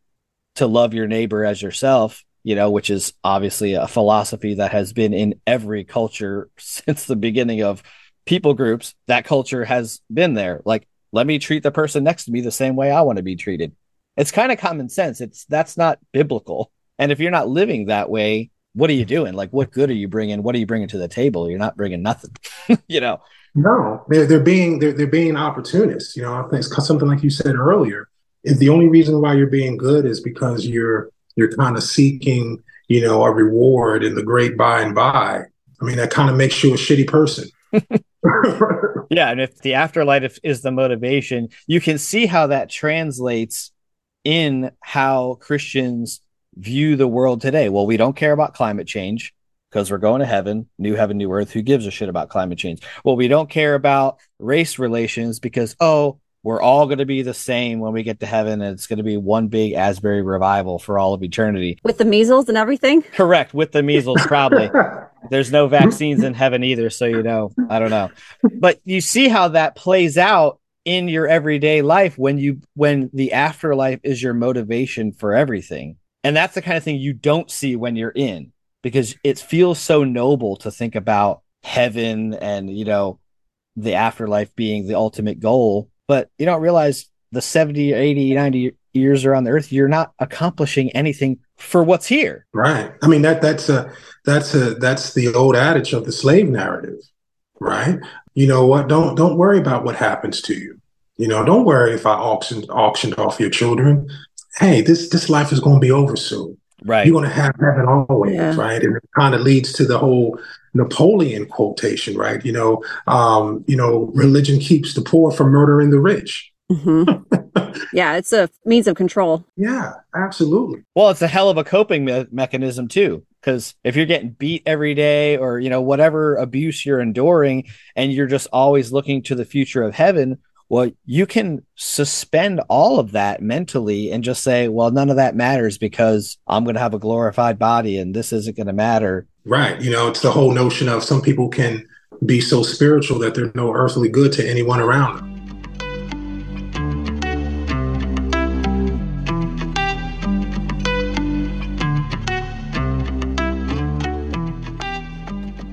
to love your neighbor as yourself you know which is obviously a philosophy that has been in every culture since the beginning of people groups, that culture has been there. Like, let me treat the person next to me the same way I want to be treated. It's kind of common sense. It's that's not biblical. And if you're not living that way, what are you doing? Like, what good are you bringing? What are you bringing to the table? You're not bringing nothing, you know? No, they're they're being they're they're being opportunists. You know, I think it's something like you said earlier. If the only reason why you're being good is because you're you're kind of seeking, you know, a reward in the great by and by. I mean, that kind of makes you a shitty person. Yeah, and if the afterlife is the motivation, you can see how that translates in how Christians view the world today. Well, we don't care about climate change because we're going to heaven, new heaven, new earth. Who gives a shit about climate change? Well, we don't care about race relations because, oh, we're all going to be the same when we get to heaven and it's going to be one big Asbury revival for all of eternity. With the measles and everything. Correct. With the measles, probably. There's no vaccines in heaven either, so you know, I don't know. But you see how that plays out in your everyday life when you when the afterlife is your motivation for everything. And that's the kind of thing you don't see when you're in because it feels so noble to think about heaven and, you know, the afterlife being the ultimate goal, but you don't realize the 70, 80, 90 years around the earth, you're not accomplishing anything for what's here. Right. I mean that that's a that's a that's the old adage of the slave narrative, right? You know what? Don't don't worry about what happens to you. You know, don't worry if I auctioned auctioned off your children. Hey, this this life is going to be over soon. Right. You're going to have heaven always, Yeah. right? And it kind of leads to the whole Napoleon quotation, right? You know, um, you know, religion keeps the poor from murdering the rich. hmm yeah, it's a means of control. Yeah, absolutely. Well, it's a hell of a coping me- mechanism too. Because if you're getting beat every day or you know whatever abuse you're enduring and you're just always looking to the future of heaven well you can suspend all of that mentally and just say well none of that matters because i'm going to have a glorified body and this isn't going to matter. Right. You know it's the whole notion of some people can be so spiritual that they're no earthly good to anyone around them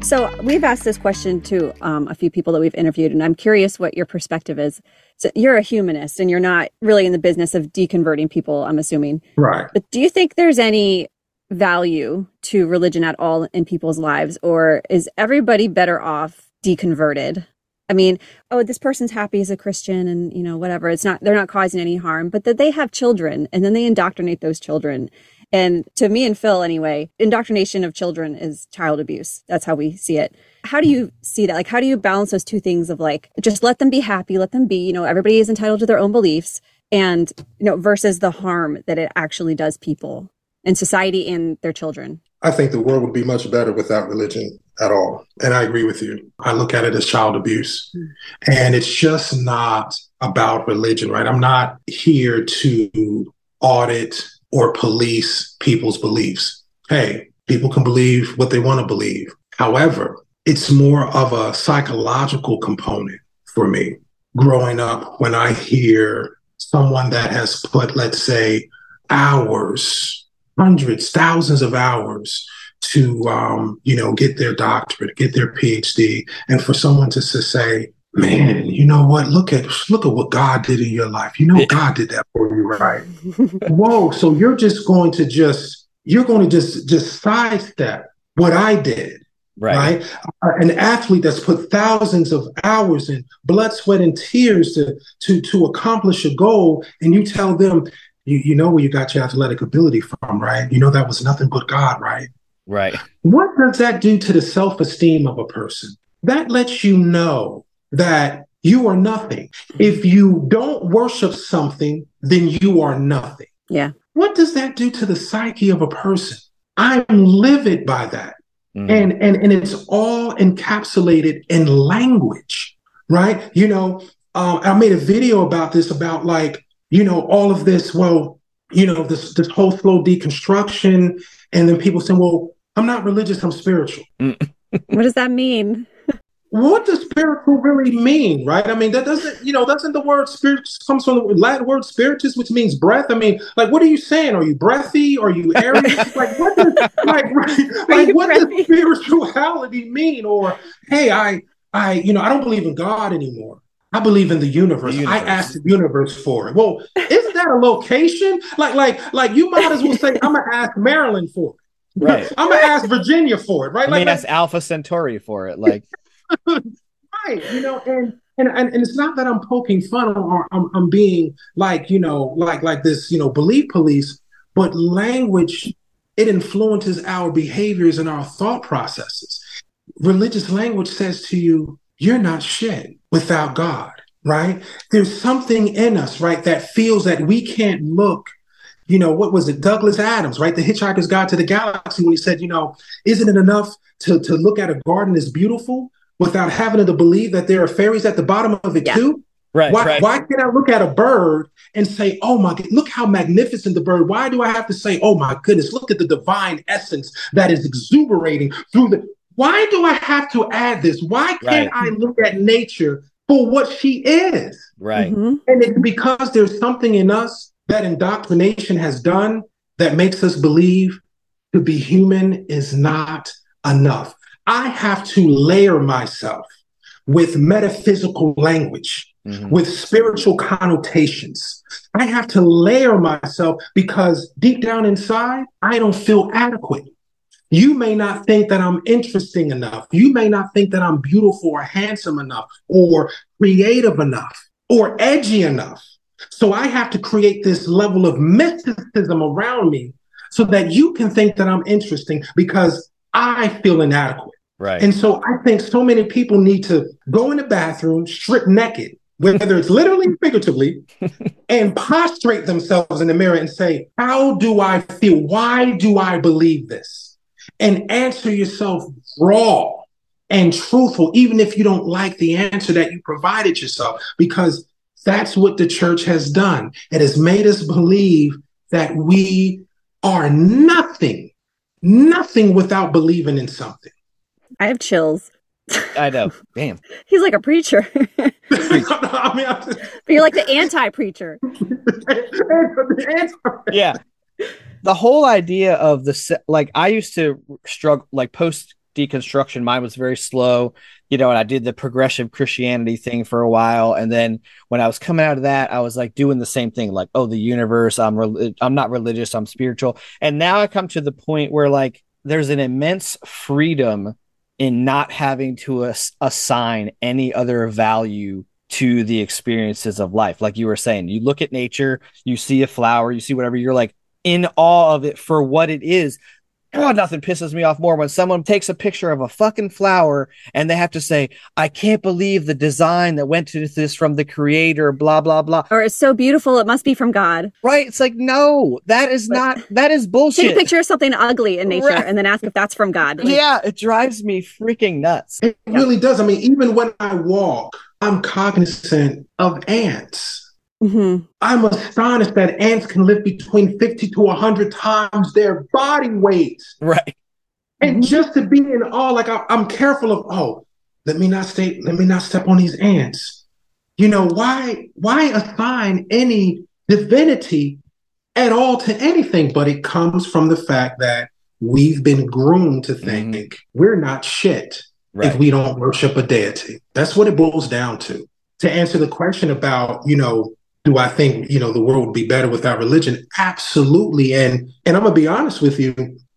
So we've asked this question to um, a few people that we've interviewed, and I'm curious what your perspective is. So you're a humanist, and you're not really in the business of deconverting people. I'm assuming, right? But do you think there's any value to religion at all in people's lives, or is everybody better off deconverted? I mean, oh, this person's happy as a Christian, and you know, whatever. It's not they're not causing any harm, but that they have children, and then they indoctrinate those children and to me and Phil, anyway, indoctrination of children is child abuse. That's how we see it. How do you see that? Like, how do you balance those two things of like, just let them be happy, let them be, you know, everybody is entitled to their own beliefs and, you know, versus the harm that it actually does people and society and their children? I think the world would be much better without religion at all. And I agree with you. I look at it as child abuse. Mm. And it's just not about religion, right? I'm not here to audit or police people's beliefs. Hey, people can believe what they want to believe. However, it's more of a psychological component for me growing up when I hear someone that has put, let's say, hours, hundreds, thousands of hours to, um, you know, get their doctorate, get their PhD, and for someone to, to say, man, you know what? Look at look at what God did in your life. You know, God did that for you, right? Whoa! So you're just going to just you're going to just just sidestep what I did, right? right? Uh, an athlete that's put thousands of hours in blood, sweat, and tears to to to accomplish a goal, and you tell them, you you know where you got your athletic ability from, right? You know that was nothing but God, right? Right. What does that do to the self esteem of a person? That lets you know that you are nothing. If you don't worship something, then you are nothing. Yeah. What does that do to the psyche of a person? I'm livid by that. Mm-hmm. And, and and it's all encapsulated in language, right? You know, um, I made a video about this about like, you know, all of this, well, you know, this this whole slow deconstruction, and then people saying, Well, I'm not religious, I'm spiritual. what does that mean? What does spiritual really mean, right? I mean, that doesn't, you know, doesn't the word spirit comes from the Latin word spiritus, which means breath. I mean, like, what are you saying? Are you breathy? Are you airy? like, what does, like, right, like, what does spirituality mean? Or, hey, I, I, you know, I don't believe in God anymore. I believe in the universe. the universe. I asked the universe for it. Well, isn't that a location? Like, like, like you might as well say, I'm gonna ask Maryland for it. Right. I'm gonna ask Virginia for it, right? Let like, me ask Alpha Centauri for it. Like right. You know, and, and and it's not that I'm poking fun or I'm, I'm being like, you know, like like this, you know, belief police, but language it influences our behaviors and our thought processes. Religious language says to you, you're not shit without God, right? There's something in us, right, that feels that we can't look you know, what was it? Douglas Adams, right? The Hitchhiker's Guide to the Galaxy, when he said, you know, isn't it enough to, to look at a garden as beautiful? Without having to believe that there are fairies at the bottom of it yeah. too? Right why, right. why can't I look at a bird and say, oh my, goodness, look how magnificent the bird. Why do I have to say, oh my goodness, look at the divine essence that is exuberating through the. Why do I have to add this? Why can't right. I look at nature for what she is? Right. Mm-hmm. And it's because there's something in us that indoctrination has done that makes us believe to be human is not enough. I have to layer myself with metaphysical language, mm-hmm. with spiritual connotations. I have to layer myself because deep down inside, I don't feel adequate. You may not think that I'm interesting enough. You may not think that I'm beautiful or handsome enough or creative enough or edgy enough. So I have to create this level of mysticism around me so that you can think that I'm interesting because I feel inadequate. Right. And so I think so many people need to go in the bathroom, strip naked, whether it's literally figuratively, and prostrate themselves in the mirror and say, How do I feel? Why do I believe this? and answer yourself raw and truthful, even if you don't like the answer that you provided yourself, because that's what the church has done. It has made us believe that we are nothing, nothing without believing in something. I have chills. I know. Damn. He's like a preacher. I mean, just- but you're like the anti preacher. yeah the whole idea of the se- like i used to struggle like post deconstruction mine was very slow you know and i did the progressive christianity thing for a while and then when i was coming out of that i was like doing the same thing like oh the universe i'm rel- i'm not religious i'm spiritual and now i come to the point where like there's an immense freedom in not having to as- assign any other value to the experiences of life like you were saying you look at nature you see a flower you see whatever you're like in awe of it for what it is. God, nothing pisses me off more when someone takes a picture of a fucking flower and they have to say, I can't believe the design that went to this from the creator, blah, blah, blah. Or it's so beautiful, it must be from God. Right? It's like, no, that is But- not, that is bullshit. Take a picture of something ugly in nature Right. and then ask if that's from God. Like, Yeah, it drives me freaking nuts. It really does. I mean, even when I walk, I'm cognizant of ants. Mhm. I'm astonished that ants can lift between 50 to 100 times their body weight. Right. And just to be in awe, like I, I'm careful of, oh, let me not stay, let me not step on these ants. You know, why, why assign any divinity at all to anything? But it comes from the fact that we've been groomed to think we're not shit Right. if we don't worship a deity. That's what it boils down to. To answer the question about, you know, do I think, you know, the world would be better without religion? Absolutely. And and I'm gonna be honest with you,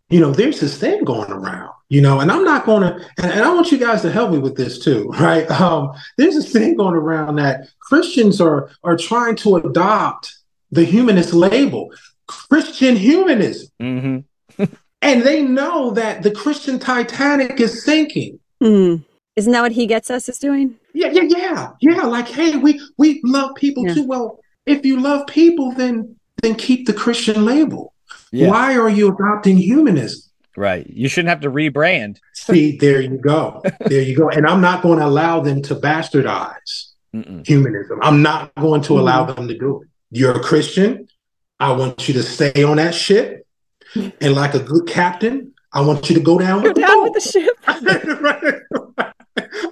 you know, there's this thing going around, you know, and I'm not gonna and, and I want you guys to help me with this too, right? Um, there's this thing going around that Christians are are trying to adopt the humanist label, Christian humanism. hmm And they know that the Christian Titanic is sinking. Mm. Isn't that what he gets us is doing? Yeah, yeah, yeah, yeah. Like, hey, we we love people Yeah. too. Well, if you love people, then then keep the Christian label. Yeah. Why are you adopting humanism? Right. You shouldn't have to rebrand. See, there you go, there you go. And I'm not going to allow them to bastardize Mm-mm. humanism. I'm not going to allow them to do it. You're a Christian. I want you to stay on that ship, and like a good captain, I want you to go down Go with the down boat. with the ship.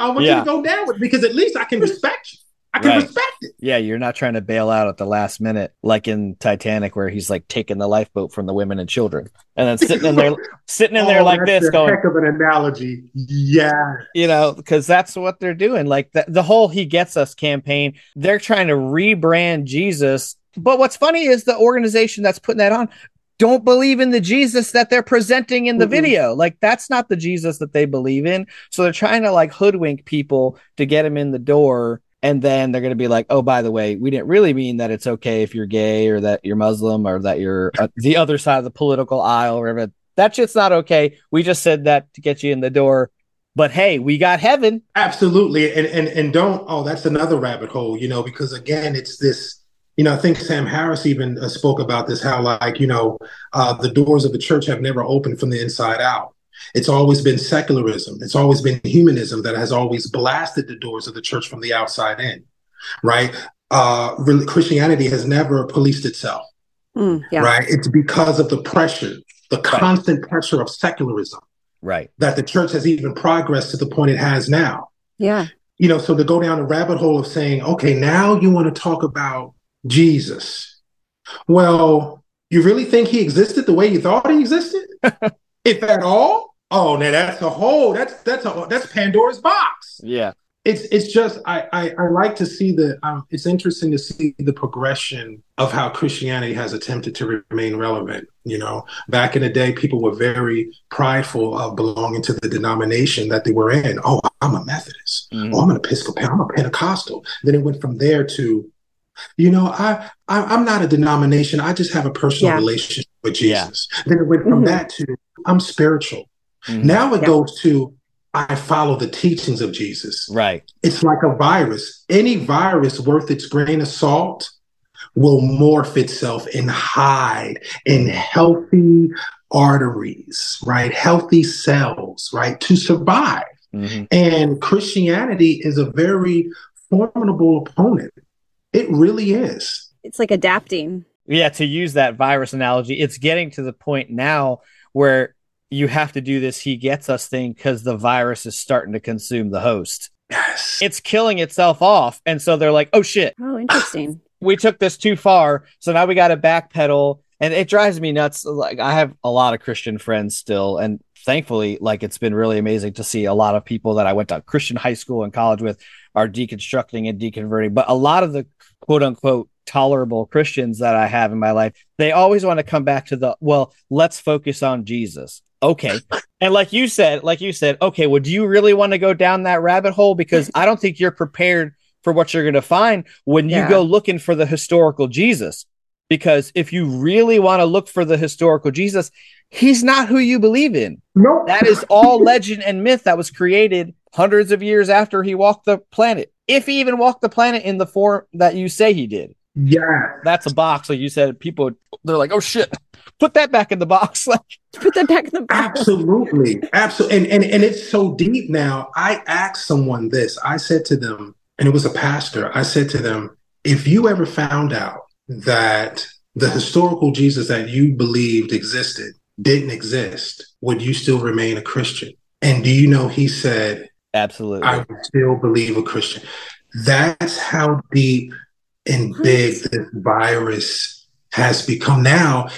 I want Yeah. you to go down with because at least I can respect you. I can Right. respect it. Yeah, you're not trying to bail out at the last minute, like in Titanic, where he's like taking the lifeboat from the women and children, and then sitting in there, sitting in there Oh, like that's this, a going, heck of an analogy. Yeah. you know, because that's what they're doing. Like the, the whole "He Gets Us" campaign, they're trying to rebrand Jesus. But what's funny is the organization that's putting that on don't believe in the Jesus that they're presenting in the Mhm. video. Like that's not the Jesus that they believe in. So they're trying to like hoodwink people to get them in the door. And then they're going to be like, oh, by the way, we didn't really mean that it's okay if you're gay or that you're Muslim or that you're uh, the other side of the political aisle or whatever. That shit's not okay. We just said that to get you in the door. But hey, we got heaven. Absolutely. And and and don't oh, that's another rabbit hole, you know, because again, it's this you know, I think Sam Harris even uh, spoke about this how like, you know, uh, the doors of the church have never opened from the inside out. It's always been secularism. It's always been humanism that has always blasted the doors of the church from the outside in, right? Uh, really, Christianity has never policed itself. Mm, yeah. right? It's because of the pressure, the constant pressure of secularism Right. that the church has even progressed to the point it has now. Yeah. You know, so to go down the rabbit hole of saying, okay, now you want to talk about Jesus. Well, you really think he existed the way you thought he existed? if at all? Oh, now that's a whole that's that's a that's Pandora's box Yeah. it's it's just I, I I like to see the um, it's interesting to see the progression of how Christianity has attempted to remain relevant. You know, back in the day, people were very prideful of belonging to the denomination that they were in. Oh, I'm a Methodist. Mhm. Oh, I'm an Episcopal. I'm a Pentecostal. Then it went from there to, you know, I, I I'm not a denomination. I just have a personal Yeah. relationship with Yeah. Jesus. Then it went from Mhm. that to I'm spiritual. Mhm. Now it Yeah. goes to I follow the teachings of Jesus Right. it's like a virus. Any virus worth its grain of salt will morph itself and hide in healthy, arteries, right? Healthy cells, right? To survive. Mm-hmm. And Christianity is a very formidable opponent. It really is. It's like adapting. Yeah, to use that virus analogy, it's getting to the point now where you have to do this he gets us thing because the virus is starting to consume the host. Yes. It's killing itself off. And so they're like, oh shit. Oh, interesting. we took this too far. So now we got to backpedal. And it drives me nuts. Like, I have a lot of Christian friends still. And thankfully, like, it's been really amazing to see a lot of people that I went to Christian high school and college with are deconstructing and deconverting. But a lot of the quote unquote tolerable Christians that I have in my life, they always want to come back to the, well, let's focus on Jesus okay. And like you said, like you said, okay, well, do you really want to go down that rabbit hole? Because I don't think you're prepared for what you're going to find when you go looking for the historical Jesus. Because if you really want to look for the historical Jesus, he's not who you believe in. No, that is all legend and myth that was created hundreds of years after he walked the planet. If he even walked the planet in the form that you say he did. Yeah. That's a box. Like you said, people, they're like, oh shit, put that back in the box. Like, put that back in the box. Absolutely. Absolutely. And, and, and it's so deep now. I asked someone this. I said to them, and it was a pastor, I said to them, if you ever found out that the historical Jesus that you believed existed didn't exist, would you still remain a Christian? And do you know he said, Absolutely. I would still believe a Christian. That's how deep and hmm. big this virus has become now.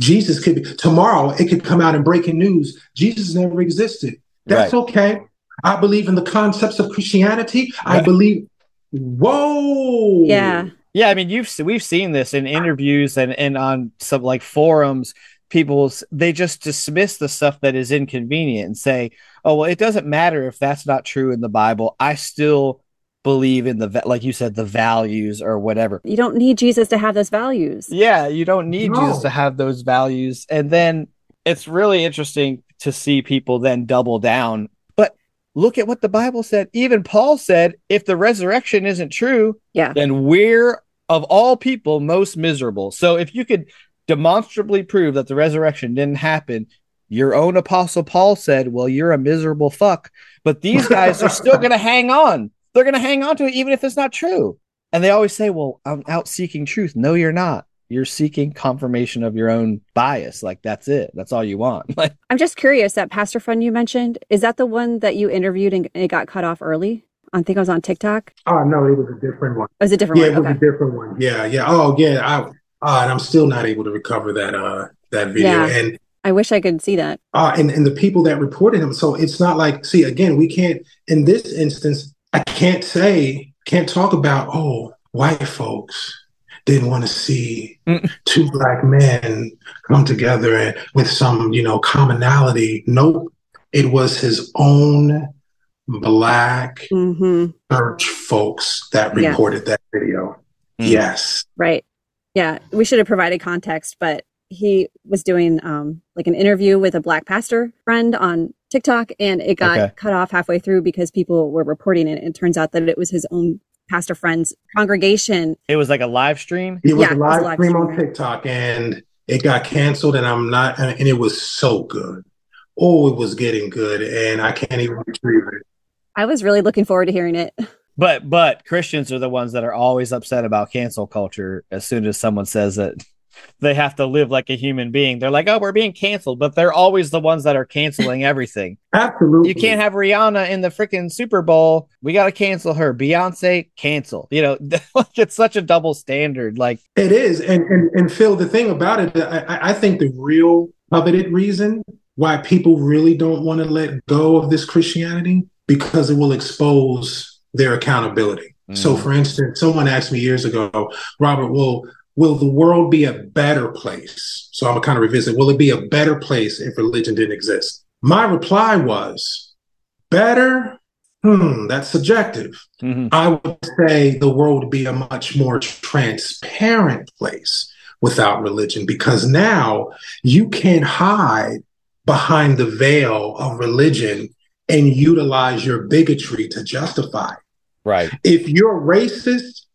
Jesus could be tomorrow, it could come out in breaking news. Jesus never existed. That's right. okay. I believe in the concepts of Christianity. Right. I believe, whoa. Yeah. Yeah. I mean, you've we've seen this in interviews and, and on some like forums. People they just dismiss the stuff that is inconvenient and say, "Oh, well, it doesn't matter if that's not true in the Bible. I still believe in the like you said the values or whatever. You don't need jesus to have those values. Yeah you don't need no. jesus to have those values. And then it's really interesting to see people then double down. But look at what the bible said. Even paul said if the resurrection isn't true yeah. then we're of all people most miserable. So if you could demonstrably prove that the resurrection didn't happen your own apostle paul said well you're a miserable fuck but these guys are still going to hang on they're going to hang on to it even if it's not true. And they always say, well, I'm out seeking truth. No, you're not. You're seeking confirmation of your own bias. Like that's it. That's all you want. Like I'm just curious that pastor friend you mentioned, is that the one that you interviewed and it got cut off early? I think I was on TikTok. Oh no, it was a different one. It was a different yeah, one. it was okay. a different one. Yeah, yeah. Oh yeah. I uh, and I'm still not able to recover that uh that video. Yeah. And I wish I could see that. Uh, and, and the people that reported him. So it's not like, see, again, we can't, in this instance, I can't say, can't talk about, oh, white folks didn't want to see mm. two black men come together and with some, you know, commonality. Nope. It was his own black mm-hmm. church folks that reported yeah. that video. Mm. Yes. Right. Yeah. We should have provided context, but he was doing um, like an interview with a black pastor friend on TikTok and it got okay. cut off halfway through because people were reporting it. It turns out that it was his own pastor friend's congregation. It was like a live stream. It was, yeah, a, live it was a live stream, on TikTok and it got canceled and I'm not and it was so good. Oh, it was getting good and I can't even retrieve it. I was really looking forward to hearing it. But but Christians are the ones that are always upset about cancel culture as soon as someone says that they have to live like a human being. They're like, oh, we're being canceled, but they're always the ones that are canceling everything. Absolutely. You can't have Rihanna in the freaking Super Bowl. We got to cancel her. Beyonce, cancel. You know, it's such a double standard. Like it is. And and and Phil, the thing about it, I, I think the real coveted reason why people really don't want to let go of this Christianity because it will expose their accountability. Mm. So, for instance, someone asked me years ago, Robert, will will the world be a better place? So I'm gonna kind of revisit. Will it be a better place if religion didn't exist? My reply was better. Hmm, that's subjective. Mm-hmm. I would say the world would be a much more transparent place without religion because now you can't hide behind the veil of religion and utilize your bigotry to justify. Right. If you're racist,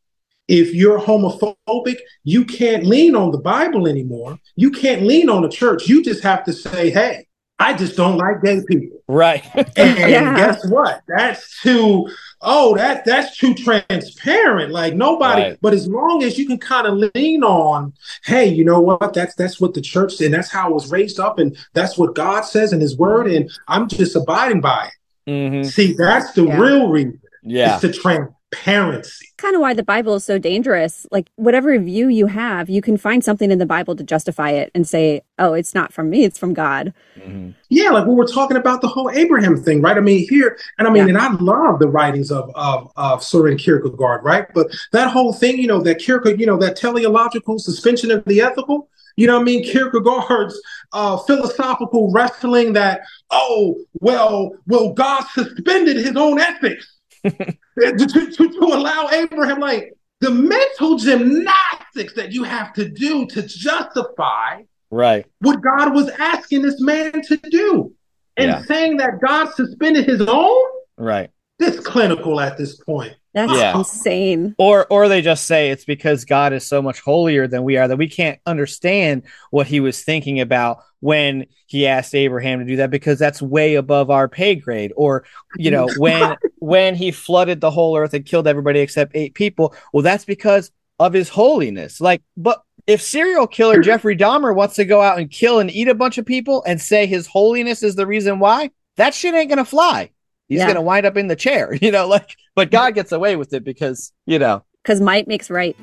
if you're homophobic, you can't lean on the Bible anymore. You can't lean on the church. You just have to say, hey, I just don't like gay people. Right. and yeah. guess what? That's too oh, that that's too transparent. Like nobody, right. but as long as you can kind of lean on, hey, you know what? That's that's what the church and that's how I was raised up, and that's what God says in his word, and I'm just abiding by it. Mm-hmm. See, that's the yeah. real reason. Yeah. It's the transparency. Kind of why the Bible is so dangerous. Like, whatever view you have, you can find something in the Bible to justify it and say, oh, it's not from me, it's from God. Mm-hmm. Yeah, like we were talking about the whole Abraham thing, right? I mean, here, and I mean, yeah. and I love the writings of, of, of Soren Kierkegaard, right? But that whole thing, you know, that Kierkegaard, you know, that teleological suspension of the ethical, you know what I mean? Kierkegaard's uh, philosophical wrestling that, oh, well, well, God suspended his own ethics to, to, to allow Abraham, like the mental gymnastics that you have to do to justify right what God was asking this man to do. And yeah. saying that God suspended his own, right? This clinical at this point. That's yeah. insane. Or or they just say it's because God is so much holier than we are that we can't understand what he was thinking about when he asked Abraham to do that because that's way above our pay grade. Or, you know, when when he flooded the whole earth and killed everybody except eight people, well, that's because of his holiness. Like, but if serial killer mm-hmm. Jeffrey Dahmer wants to go out and kill and eat a bunch of people and say his holiness is the reason why, that shit ain't gonna fly he's yeah. going to wind up in the chair, you know, like, but God gets away with it because, you know, because might makes right.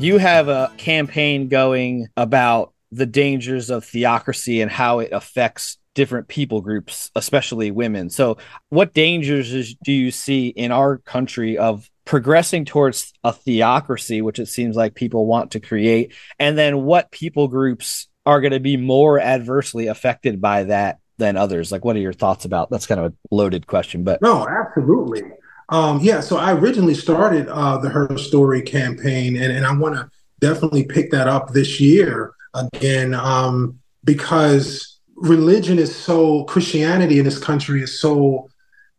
You have a campaign going about the dangers of theocracy and how it affects different people groups, especially women. So, what dangers do you see in our country of progressing towards a theocracy, which it seems like people want to create, and then what people groups are going to be more adversely affected by that than others? Like, what are your thoughts about? That's kind of a loaded question, but no, absolutely. Um, yeah, so I originally started uh, the Her Story campaign, and, and I want to definitely pick that up this year again um, because religion is so Christianity in this country is so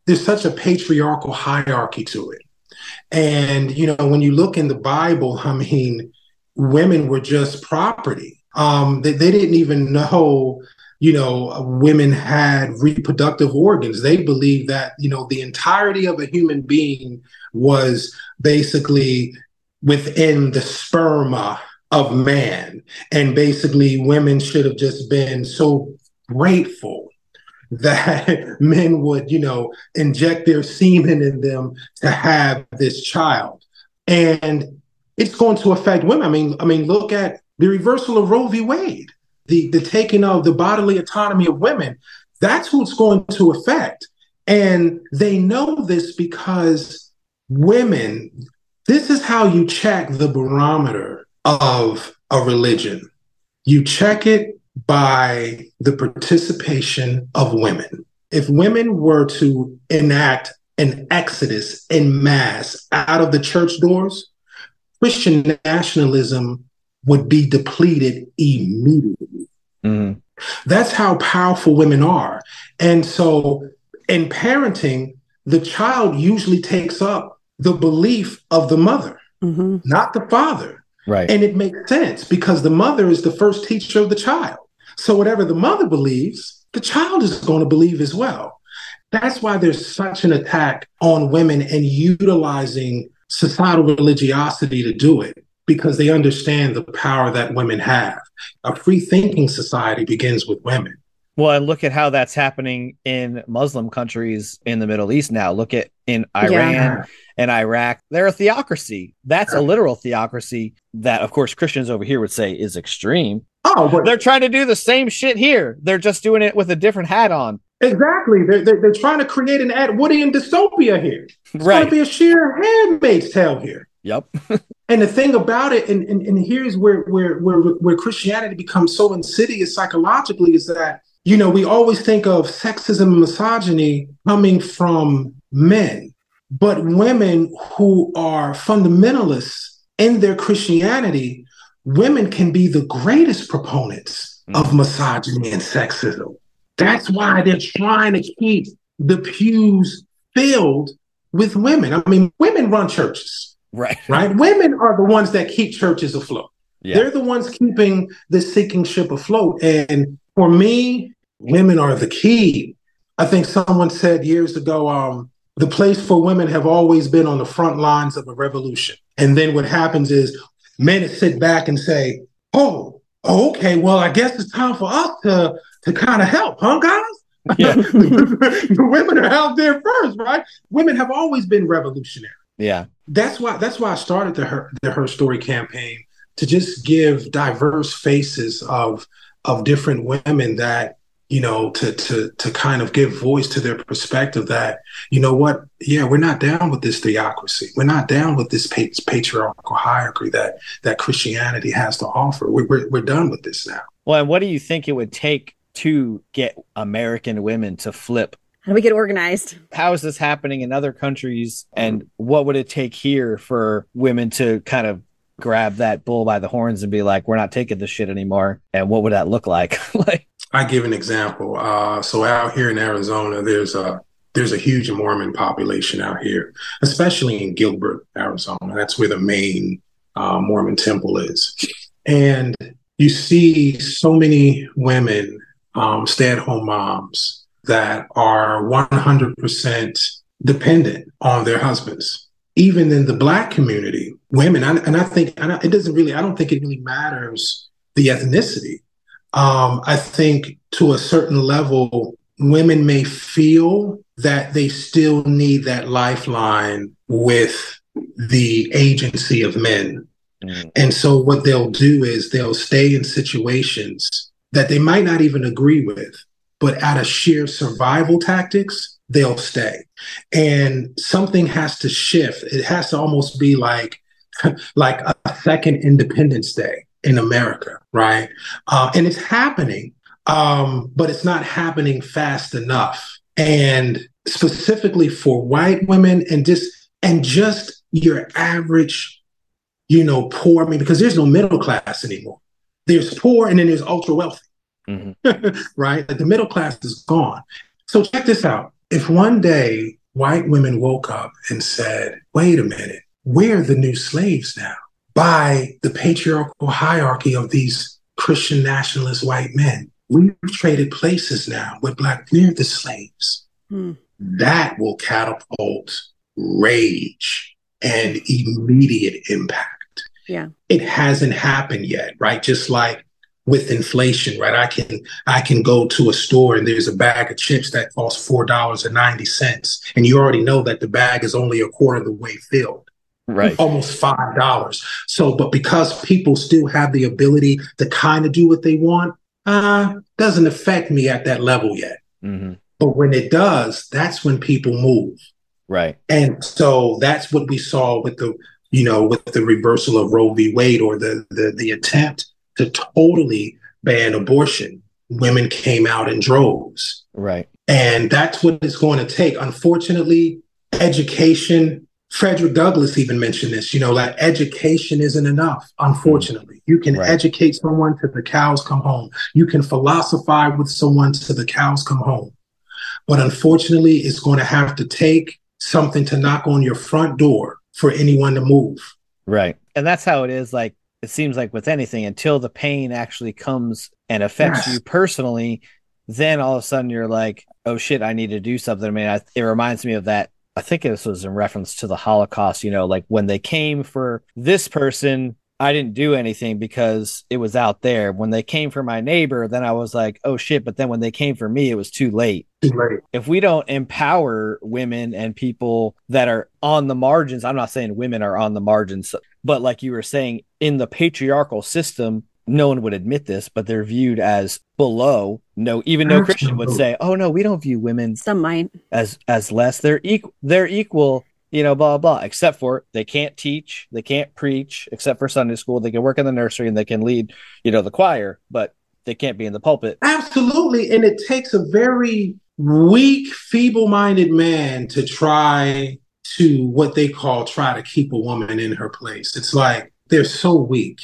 there's such a patriarchal hierarchy to it and, you know, when you look in the Bible, I mean, women were just property. Um, they, they didn't even know, you know, women had reproductive organs. They believed that, you know, the entirety of a human being was basically within the sperma of man. And basically, women should have just been so grateful that men would, you know, inject their semen in them to have this child. And it's going to affect women. I mean, I mean, look at the reversal of Roe v. Wade, the, the taking of the bodily autonomy of women. That's who it's going to affect. And they know this because women, this is how you check the barometer of a religion. You check it by the participation of women. If women were to enact an exodus in mass out of the church doors, Christian nationalism would be depleted immediately. Mm-hmm. That's how powerful women are. And so in parenting, the child usually takes up the belief of the mother, mm-hmm. not the father. Right. And it makes sense because the mother is the first teacher of the child. So whatever the mother believes, the child is going to believe as well. That's why there's such an attack on women and utilizing societal religiosity to do it because they understand the power that women have. A free thinking society begins with women. Well, and look at how that's happening in Muslim countries in the Middle East now. Look at in Iran yeah. and Iraq. They're a theocracy. That's a literal theocracy that, of course, Christians over here would say is extreme. Oh, but they're trying to do the same shit here. They're just doing it with a different hat on. Exactly. They're, they're, they're trying to create an Atwoodian dystopia here. It's right. going to be a sheer handmaid's tale here. Yep. and the thing about it, and, and, and here's where, where, where, where Christianity becomes so insidious psychologically is that, you know, we always think of sexism and misogyny coming from men, but women who are fundamentalists in their Christianity women can be the greatest proponents mm. of misogyny and sexism. That's why they're trying to keep the pews filled with women. I mean, women run churches. Right. Right. Women are the ones that keep churches afloat. Yeah. They're the ones keeping the sinking ship afloat. And for me, women are the key. I think someone said years ago, um, the place for women have always been on the front lines of a revolution. And then what happens is men to sit back and say, oh, oh, okay, well, I guess it's time for us to, to kind of help, huh, guys? Yeah. the women are out there first, right? Women have always been revolutionary. Yeah. That's why that's why I started the her the her story campaign to just give diverse faces of of different women that you know to to to kind of give voice to their perspective that you know what? Yeah we're not down with this theocracy. We're not down with this patriarchal hierarchy that that christianity has to offer. We're, we're, we're done with this now. Well and what do you think it would take to get american women to flip? How do we get organized? How is this happening in other countries? And what would it take here for women to kind of grab that bull by the horns and be like, we're not taking this shit anymore? And what would that look like? like, I give an example. Uh, so out here in Arizona, there's a there's a huge Mormon population out here, especially in Gilbert, Arizona. That's where the main uh, Mormon temple is, and you see so many women, um, stay-at-home moms, that are 100% dependent on their husbands even in the black community, women, and I think and it doesn't really, I don't think it really matters the ethnicity. Um, I think to a certain level, women may feel that they still need that lifeline with the agency of men. Mm. And so what they'll do is they'll stay in situations that they might not even agree with, but out of sheer survival tactics, they'll stay. And something has to shift. It has to almost be like, like a second Independence Day in America, right? Uh, and it's happening, um, but it's not happening fast enough. And specifically for white women and just and just your average, you know, poor. I mean, because there's no middle class anymore. There's poor and then there's ultra wealthy, mm-hmm. right? Like the middle class is gone. So check this out if one day white women woke up and said, wait a minute, we're the new slaves now by the patriarchal hierarchy of these Christian nationalist white men. We've traded places now with black, we're the slaves. Hmm. That will catapult rage and immediate impact. Yeah. It hasn't happened yet, right? Just like with inflation, right? I can I can go to a store and there's a bag of chips that costs four dollars and ninety cents, and you already know that the bag is only a quarter of the way filled, right? Almost five dollars. So, but because people still have the ability to kind of do what they want, uh, doesn't affect me at that level yet. Mm-hmm. But when it does, that's when people move, right? And so that's what we saw with the you know with the reversal of Roe v. Wade or the the the attempt to totally ban abortion, women came out in droves. Right. And that's what it's going to take. Unfortunately, education, Frederick Douglass even mentioned this, you know, like education isn't enough, unfortunately. Mm. You can right. educate someone till the cows come home. You can philosophize with someone till the cows come home. But unfortunately, it's going to have to take something to knock on your front door for anyone to move. Right. And that's how it is. Like it seems like with anything until the pain actually comes and affects you personally then all of a sudden you're like oh shit i need to do something. I mean I, it reminds me of that i think this was in reference to the holocaust you know like when they came for this person i didn't do anything because it was out there when they came for my neighbor then i was like oh shit but then when they came for me it was too late too late if we don't empower women and people that are on the margins i'm not saying women are on the margins but like you were saying, in the patriarchal system, no one would admit this, but they're viewed as below. No, even no Christian would say, "Oh no, we don't view women." Some might as as less. They're equal. They're equal. You know, blah blah. Except for they can't teach, they can't preach, except for Sunday school. They can work in the nursery and they can lead, you know, the choir, but they can't be in the pulpit. Absolutely, and it takes a very weak, feeble-minded man to try to what they call try to keep a woman in her place. It's like they're so weak.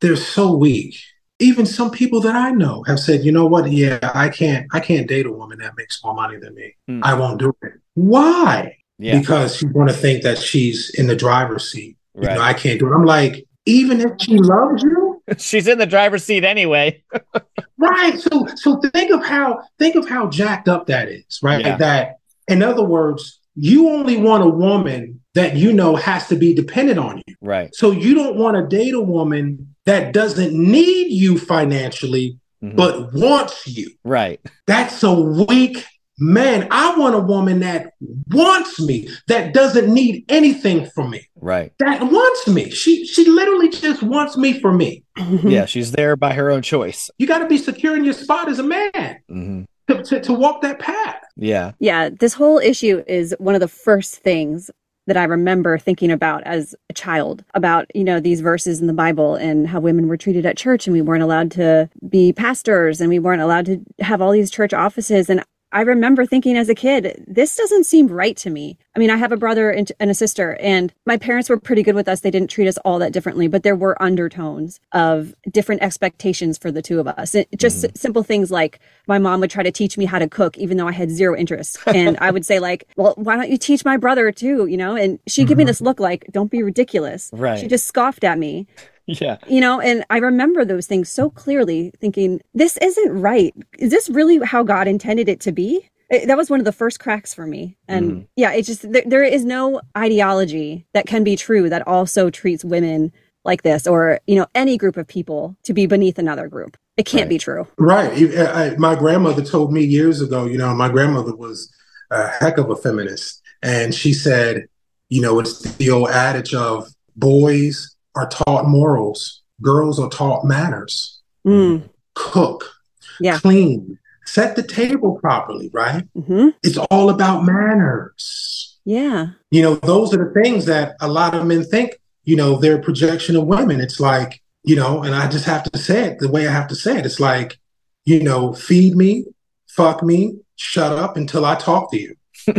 They're so weak. even some people that I know have said, you know what? Yeah, I can't, I can't date a woman that makes more money than me. Hmm. I won't do it. Why? Yeah. Because she's going to think that she's in the driver's seat. You Right. know, I can't do it. I'm like, even if she loves you, She's in the driver's seat anyway. right? So, so think of how think of how jacked up that is, right? Yeah. That, in other words, you only want a woman that you know has to be dependent on you. Right. So you don't want to date a woman that doesn't need you financially, Mhm. but wants you. right. That's a weak man. I want a woman that wants me, that doesn't need anything from me, Right. that wants me. She she literally just wants me for me. Yeah. She's there by her own choice. You got to be secure in your spot as a man hmm to, to, to walk that path. Yeah. Yeah, this whole issue is one of the first things that I remember thinking about as a child about, you know, these verses in the Bible and how women were treated at church and we weren't allowed to be pastors and we weren't allowed to have all these church offices. And I remember thinking as a kid, this doesn't seem right to me. I mean, I have a brother and and a sister, and my parents were pretty good with us. They didn't treat us all that differently, but there were undertones of different expectations for the two of us. It, just s- simple things like my mom would try to teach me how to cook, even though I had zero interest. And I would say, like, well, why don't you teach my brother too? You know, and she'd give me mm-hmm. this look like, don't be ridiculous. Right. She just scoffed at me Yeah. you know and i remember those things so clearly thinking this isn't right is this really how god intended it to be It- that was one of the first cracks for me and Mhm. yeah it's just there, there is no ideology that can be true that also treats women like this or you know any group of people to be beneath another group it can't Right. be true Right. I- I- my grandmother told me years ago, you know, my grandmother was a heck of a feminist. And she said, you know, it's the old adage of boys are taught morals, girls are taught manners. mm. Cook, Yeah. clean, set the table properly, right? hmm It's all about manners. yeah You know, those are the things that a lot of men think, you know, their projection of women. It's like, you know, and I just have to say it the way I have to say it. It's like, you know, feed me, fuck me, shut up until I talk to you.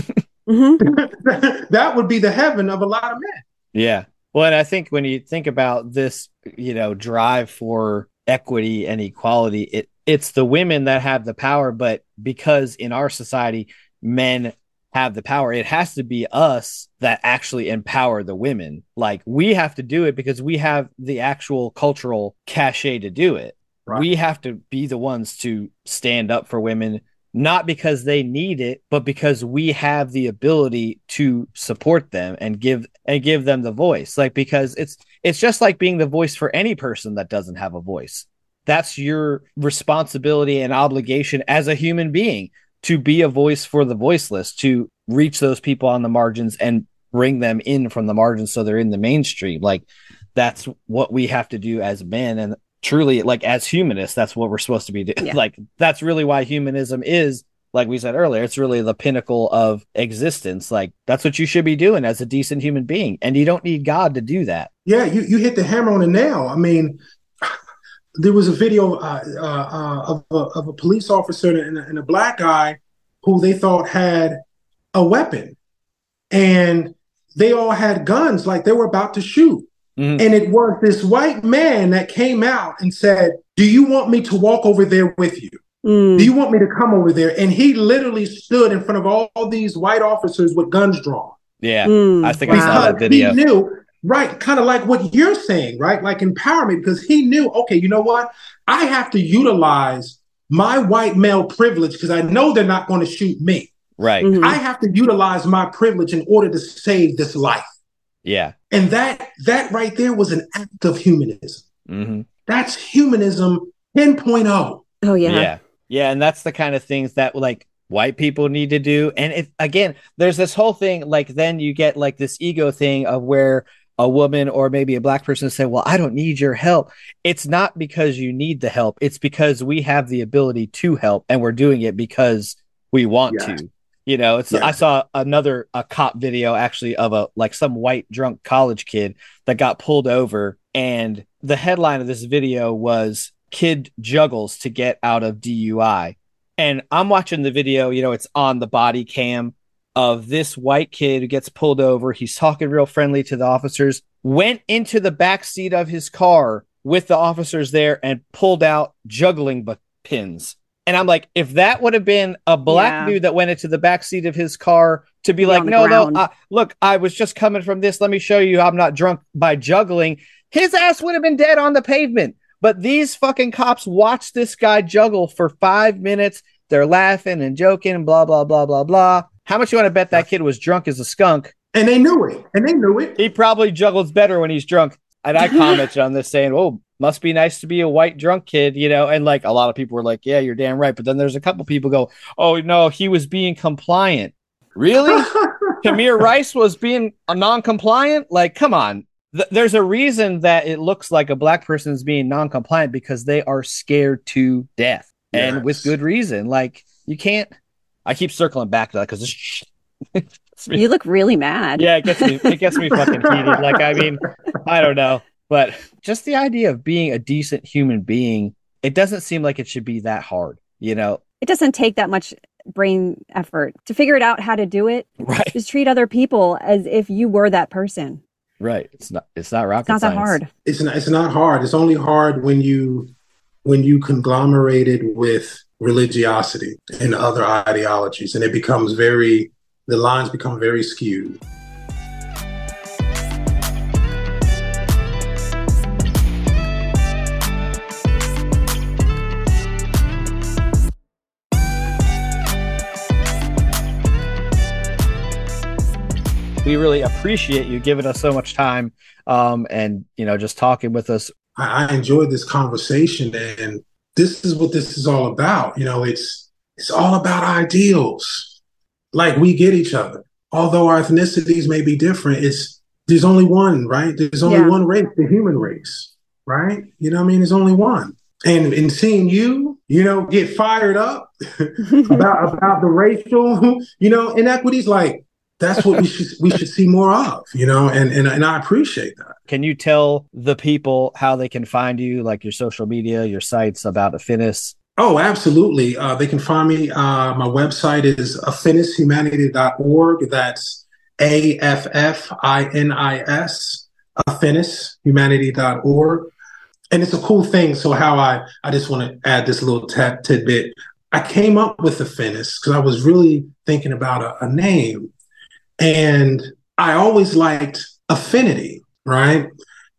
hmm that would be the heaven of a lot of men. Yeah. Well, and I think when you think about this, you know, drive for equity and equality, it it's the women that have the power, but because in our society men have the power, it has to be us that actually empower the women. Like we have to do it because we have the actual cultural cachet to do it. Right. We have to be the ones to stand up for women, not because they need it, but because we have the ability to support them and give and give them the voice. Like because it's it's just like being the voice for any person that doesn't have a voice. That's your responsibility and obligation as a human being to be a voice for the voiceless, to reach those people on the margins and bring them in from the margins so they're in the mainstream. Like that's what we have to do as men and truly like as humanists that's what we're supposed to be doing Yeah. like that's really why humanism is like we said earlier it's really the pinnacle of existence like that's what you should be doing as a decent human being and you don't need god to do that Yeah, you, you hit the hammer on the nail. I mean, there was a video uh, uh, uh, of, a, of a police officer and a, and a black guy who they thought had a weapon, and they all had guns, like they were about to shoot. Mhm. And it was this white man that came out and said, "Do you want me to walk over there with you? Mm. Do you want me to come over there?" And he literally stood in front of all, all these white officers with guns drawn yeah Mm. i think i saw Wow. that video he knew, right, kind of like what you're saying, right? Like empowerment, because he knew, okay, you know what? I have to utilize my white male privilege because I know they're not going to shoot me. right Mhm. I have to utilize my privilege in order to save this life. Yeah. And that that right there was an act of humanism. hmm That's humanism 10.0. oh yeah, yeah. Yeah and that's the kind of things that like white people need to do. And if again there's this whole thing like then you get like this ego thing of where a woman or maybe a black person say well i don't need your help. It's not because you need the help. It's because we have the ability to help and we're doing it because we want Yeah. to you know it's Yeah. i saw another a cop video actually of a like some white drunk college kid that got pulled over and the headline of this video was kid juggles to get out of DUI. And I'm watching the video, you know, it's on the body cam of this white kid who gets pulled over. He's talking real friendly to the officers, went into the back seat of his car with the officers there and pulled out juggling pins. And I'm like, if that would have been a black Yeah. dude that went into the back seat of his car to be Be like, on the no, no, uh, look, I was just coming from this. Let me show you I'm not drunk by juggling. His ass would have been dead on the pavement. But these fucking cops watched this guy juggle for five minutes. They're laughing and joking, and blah, blah, blah, blah, blah. How much you want to bet that kid was drunk as a skunk? And they knew it. And they knew it. He probably juggles better when he's drunk. And I commented on this saying, Oh, must be nice to be a white drunk kid, you know? And like a lot of people were like, Yeah, you're damn right. But then there's a couple people go, Oh, no, he was being compliant. Really? Tamir Rice was being a non-compliant. Like, come on. Th- there's a reason that it looks like a black person is being non-compliant because they are scared to death, and with good reason. Like, you can't. I keep circling back to that because it's. You look really mad. yeah, it gets me. It gets me fucking heated. Like, I mean, I don't know, but just the idea of being a decent human being, it doesn't seem like it should be that hard. You know, It doesn't take that much brain effort to figure it out how to do it. right? Just treat other people as if you were that person. Right. It's not. It's not rocket It's not that hard. it's not, it's not hard. It's only hard when you when you conglomerated with religiosity and other ideologies, and it becomes very the lines become very skewed. We really appreciate you giving us so much time um and you know just talking with us I, I enjoyed this conversation, and this is what this is all about. You know, it's it's all about ideals. Like we get each other, although our ethnicities may be different. It's there's only one, right? There's only Yeah. one race, the human race, right? You know, what I mean, there's only one. And in seeing you, you know, get fired up about about the racial, you know, inequities, like that's what we should we should see more of, you know, and and and I appreciate that. can you tell the people how they can find you like your social media your sites about affinis Oh, absolutely. Uh, they can find me. Uh, my website is affinishumanity.org. That's A F F I N I S, affinishumanity.org. And it's a cool thing. So, how I, I just want to add this little tad, tidbit. I came up with Affinis because I was really thinking about a, a name. And I always liked affinity, right?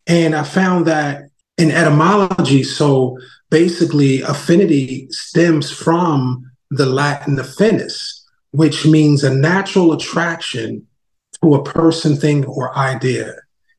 And I found that in etymology, so basically affinity stems from the Latin affinis, which means a natural attraction to a person, thing, or idea.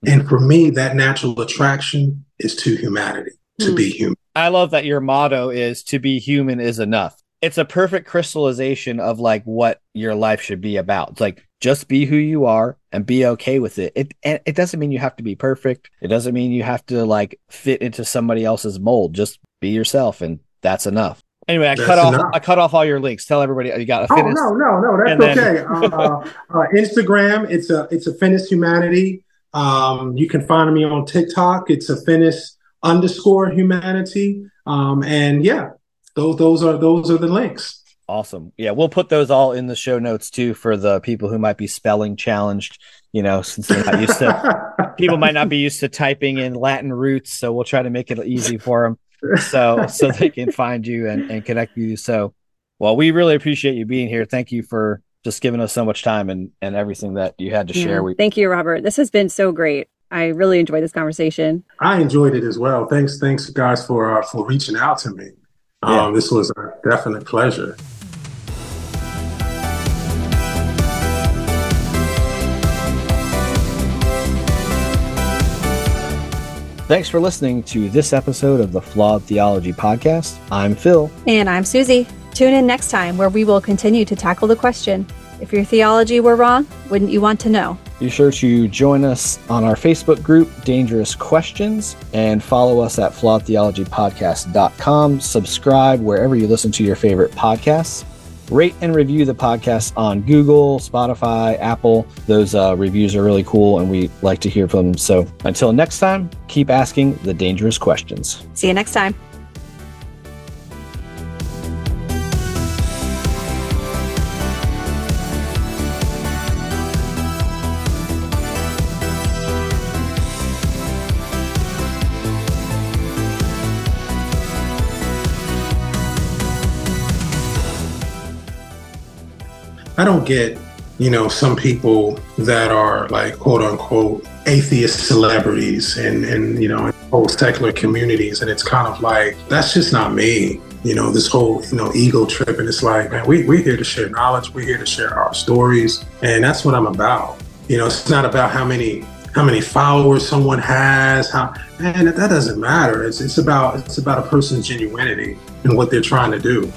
And for me, that natural attraction is to humanity, to Hmm. be human. i love that your motto is to be human is enough it's a perfect crystallization of like what your life should be about it's like just be who you are and be okay with it it and it doesn't mean you have to be perfect it doesn't mean you have to like fit into somebody else's mold just be yourself and that's enough anyway i That's cut off i cut off all your links tell everybody you got Oh no, no, no, that's then- okay. uh, uh, Instagram, it's a it's Affinis Humanity. Um, you can find me on TikTok. It's Affinis underscore Humanity. Um, and yeah, those those are those are the links. Awesome. Yeah, we'll put those all in the show notes too for the people who might be spelling challenged, you know, since they're not used to people might not be used to typing in Latin roots, so we'll try to make it easy for them so so they can find you and, and connect with you. So, well, we really appreciate you being here. Thank you for just giving us so much time and and everything that you had to Yeah. share. We Thank you, Robert. This has been so great. I really enjoyed this conversation. I enjoyed it as well. Thanks, thanks guys for uh, for reaching out to me. Um, Yeah. This was a definite pleasure. Thanks for listening to this episode of the Flawed Theology Podcast. I'm Phil. And I'm Susie. Tune in next time where we will continue to tackle the question if your theology were wrong, wouldn't you want to know? Be sure to join us on our Facebook group, Dangerous Questions, and follow us at flawedtheologypodcast.com. Subscribe wherever you listen to your favorite podcasts. Rate and review the podcast on Google, Spotify, Apple. Those uh, reviews are really cool and we like to hear from them. So until next time, keep asking the dangerous questions. See you next time. I don't get, you know, some people that are like quote unquote atheist celebrities and and you know whole secular communities and it's kind of like that's just not me. You know this whole you know ego trip and it's like man we, we're here to share knowledge we're here to share our stories and that's what i'm about. You know it's not about how many how many followers someone has how man that doesn't matter. It's, it's about it's about a person's genuinity and what they're trying to do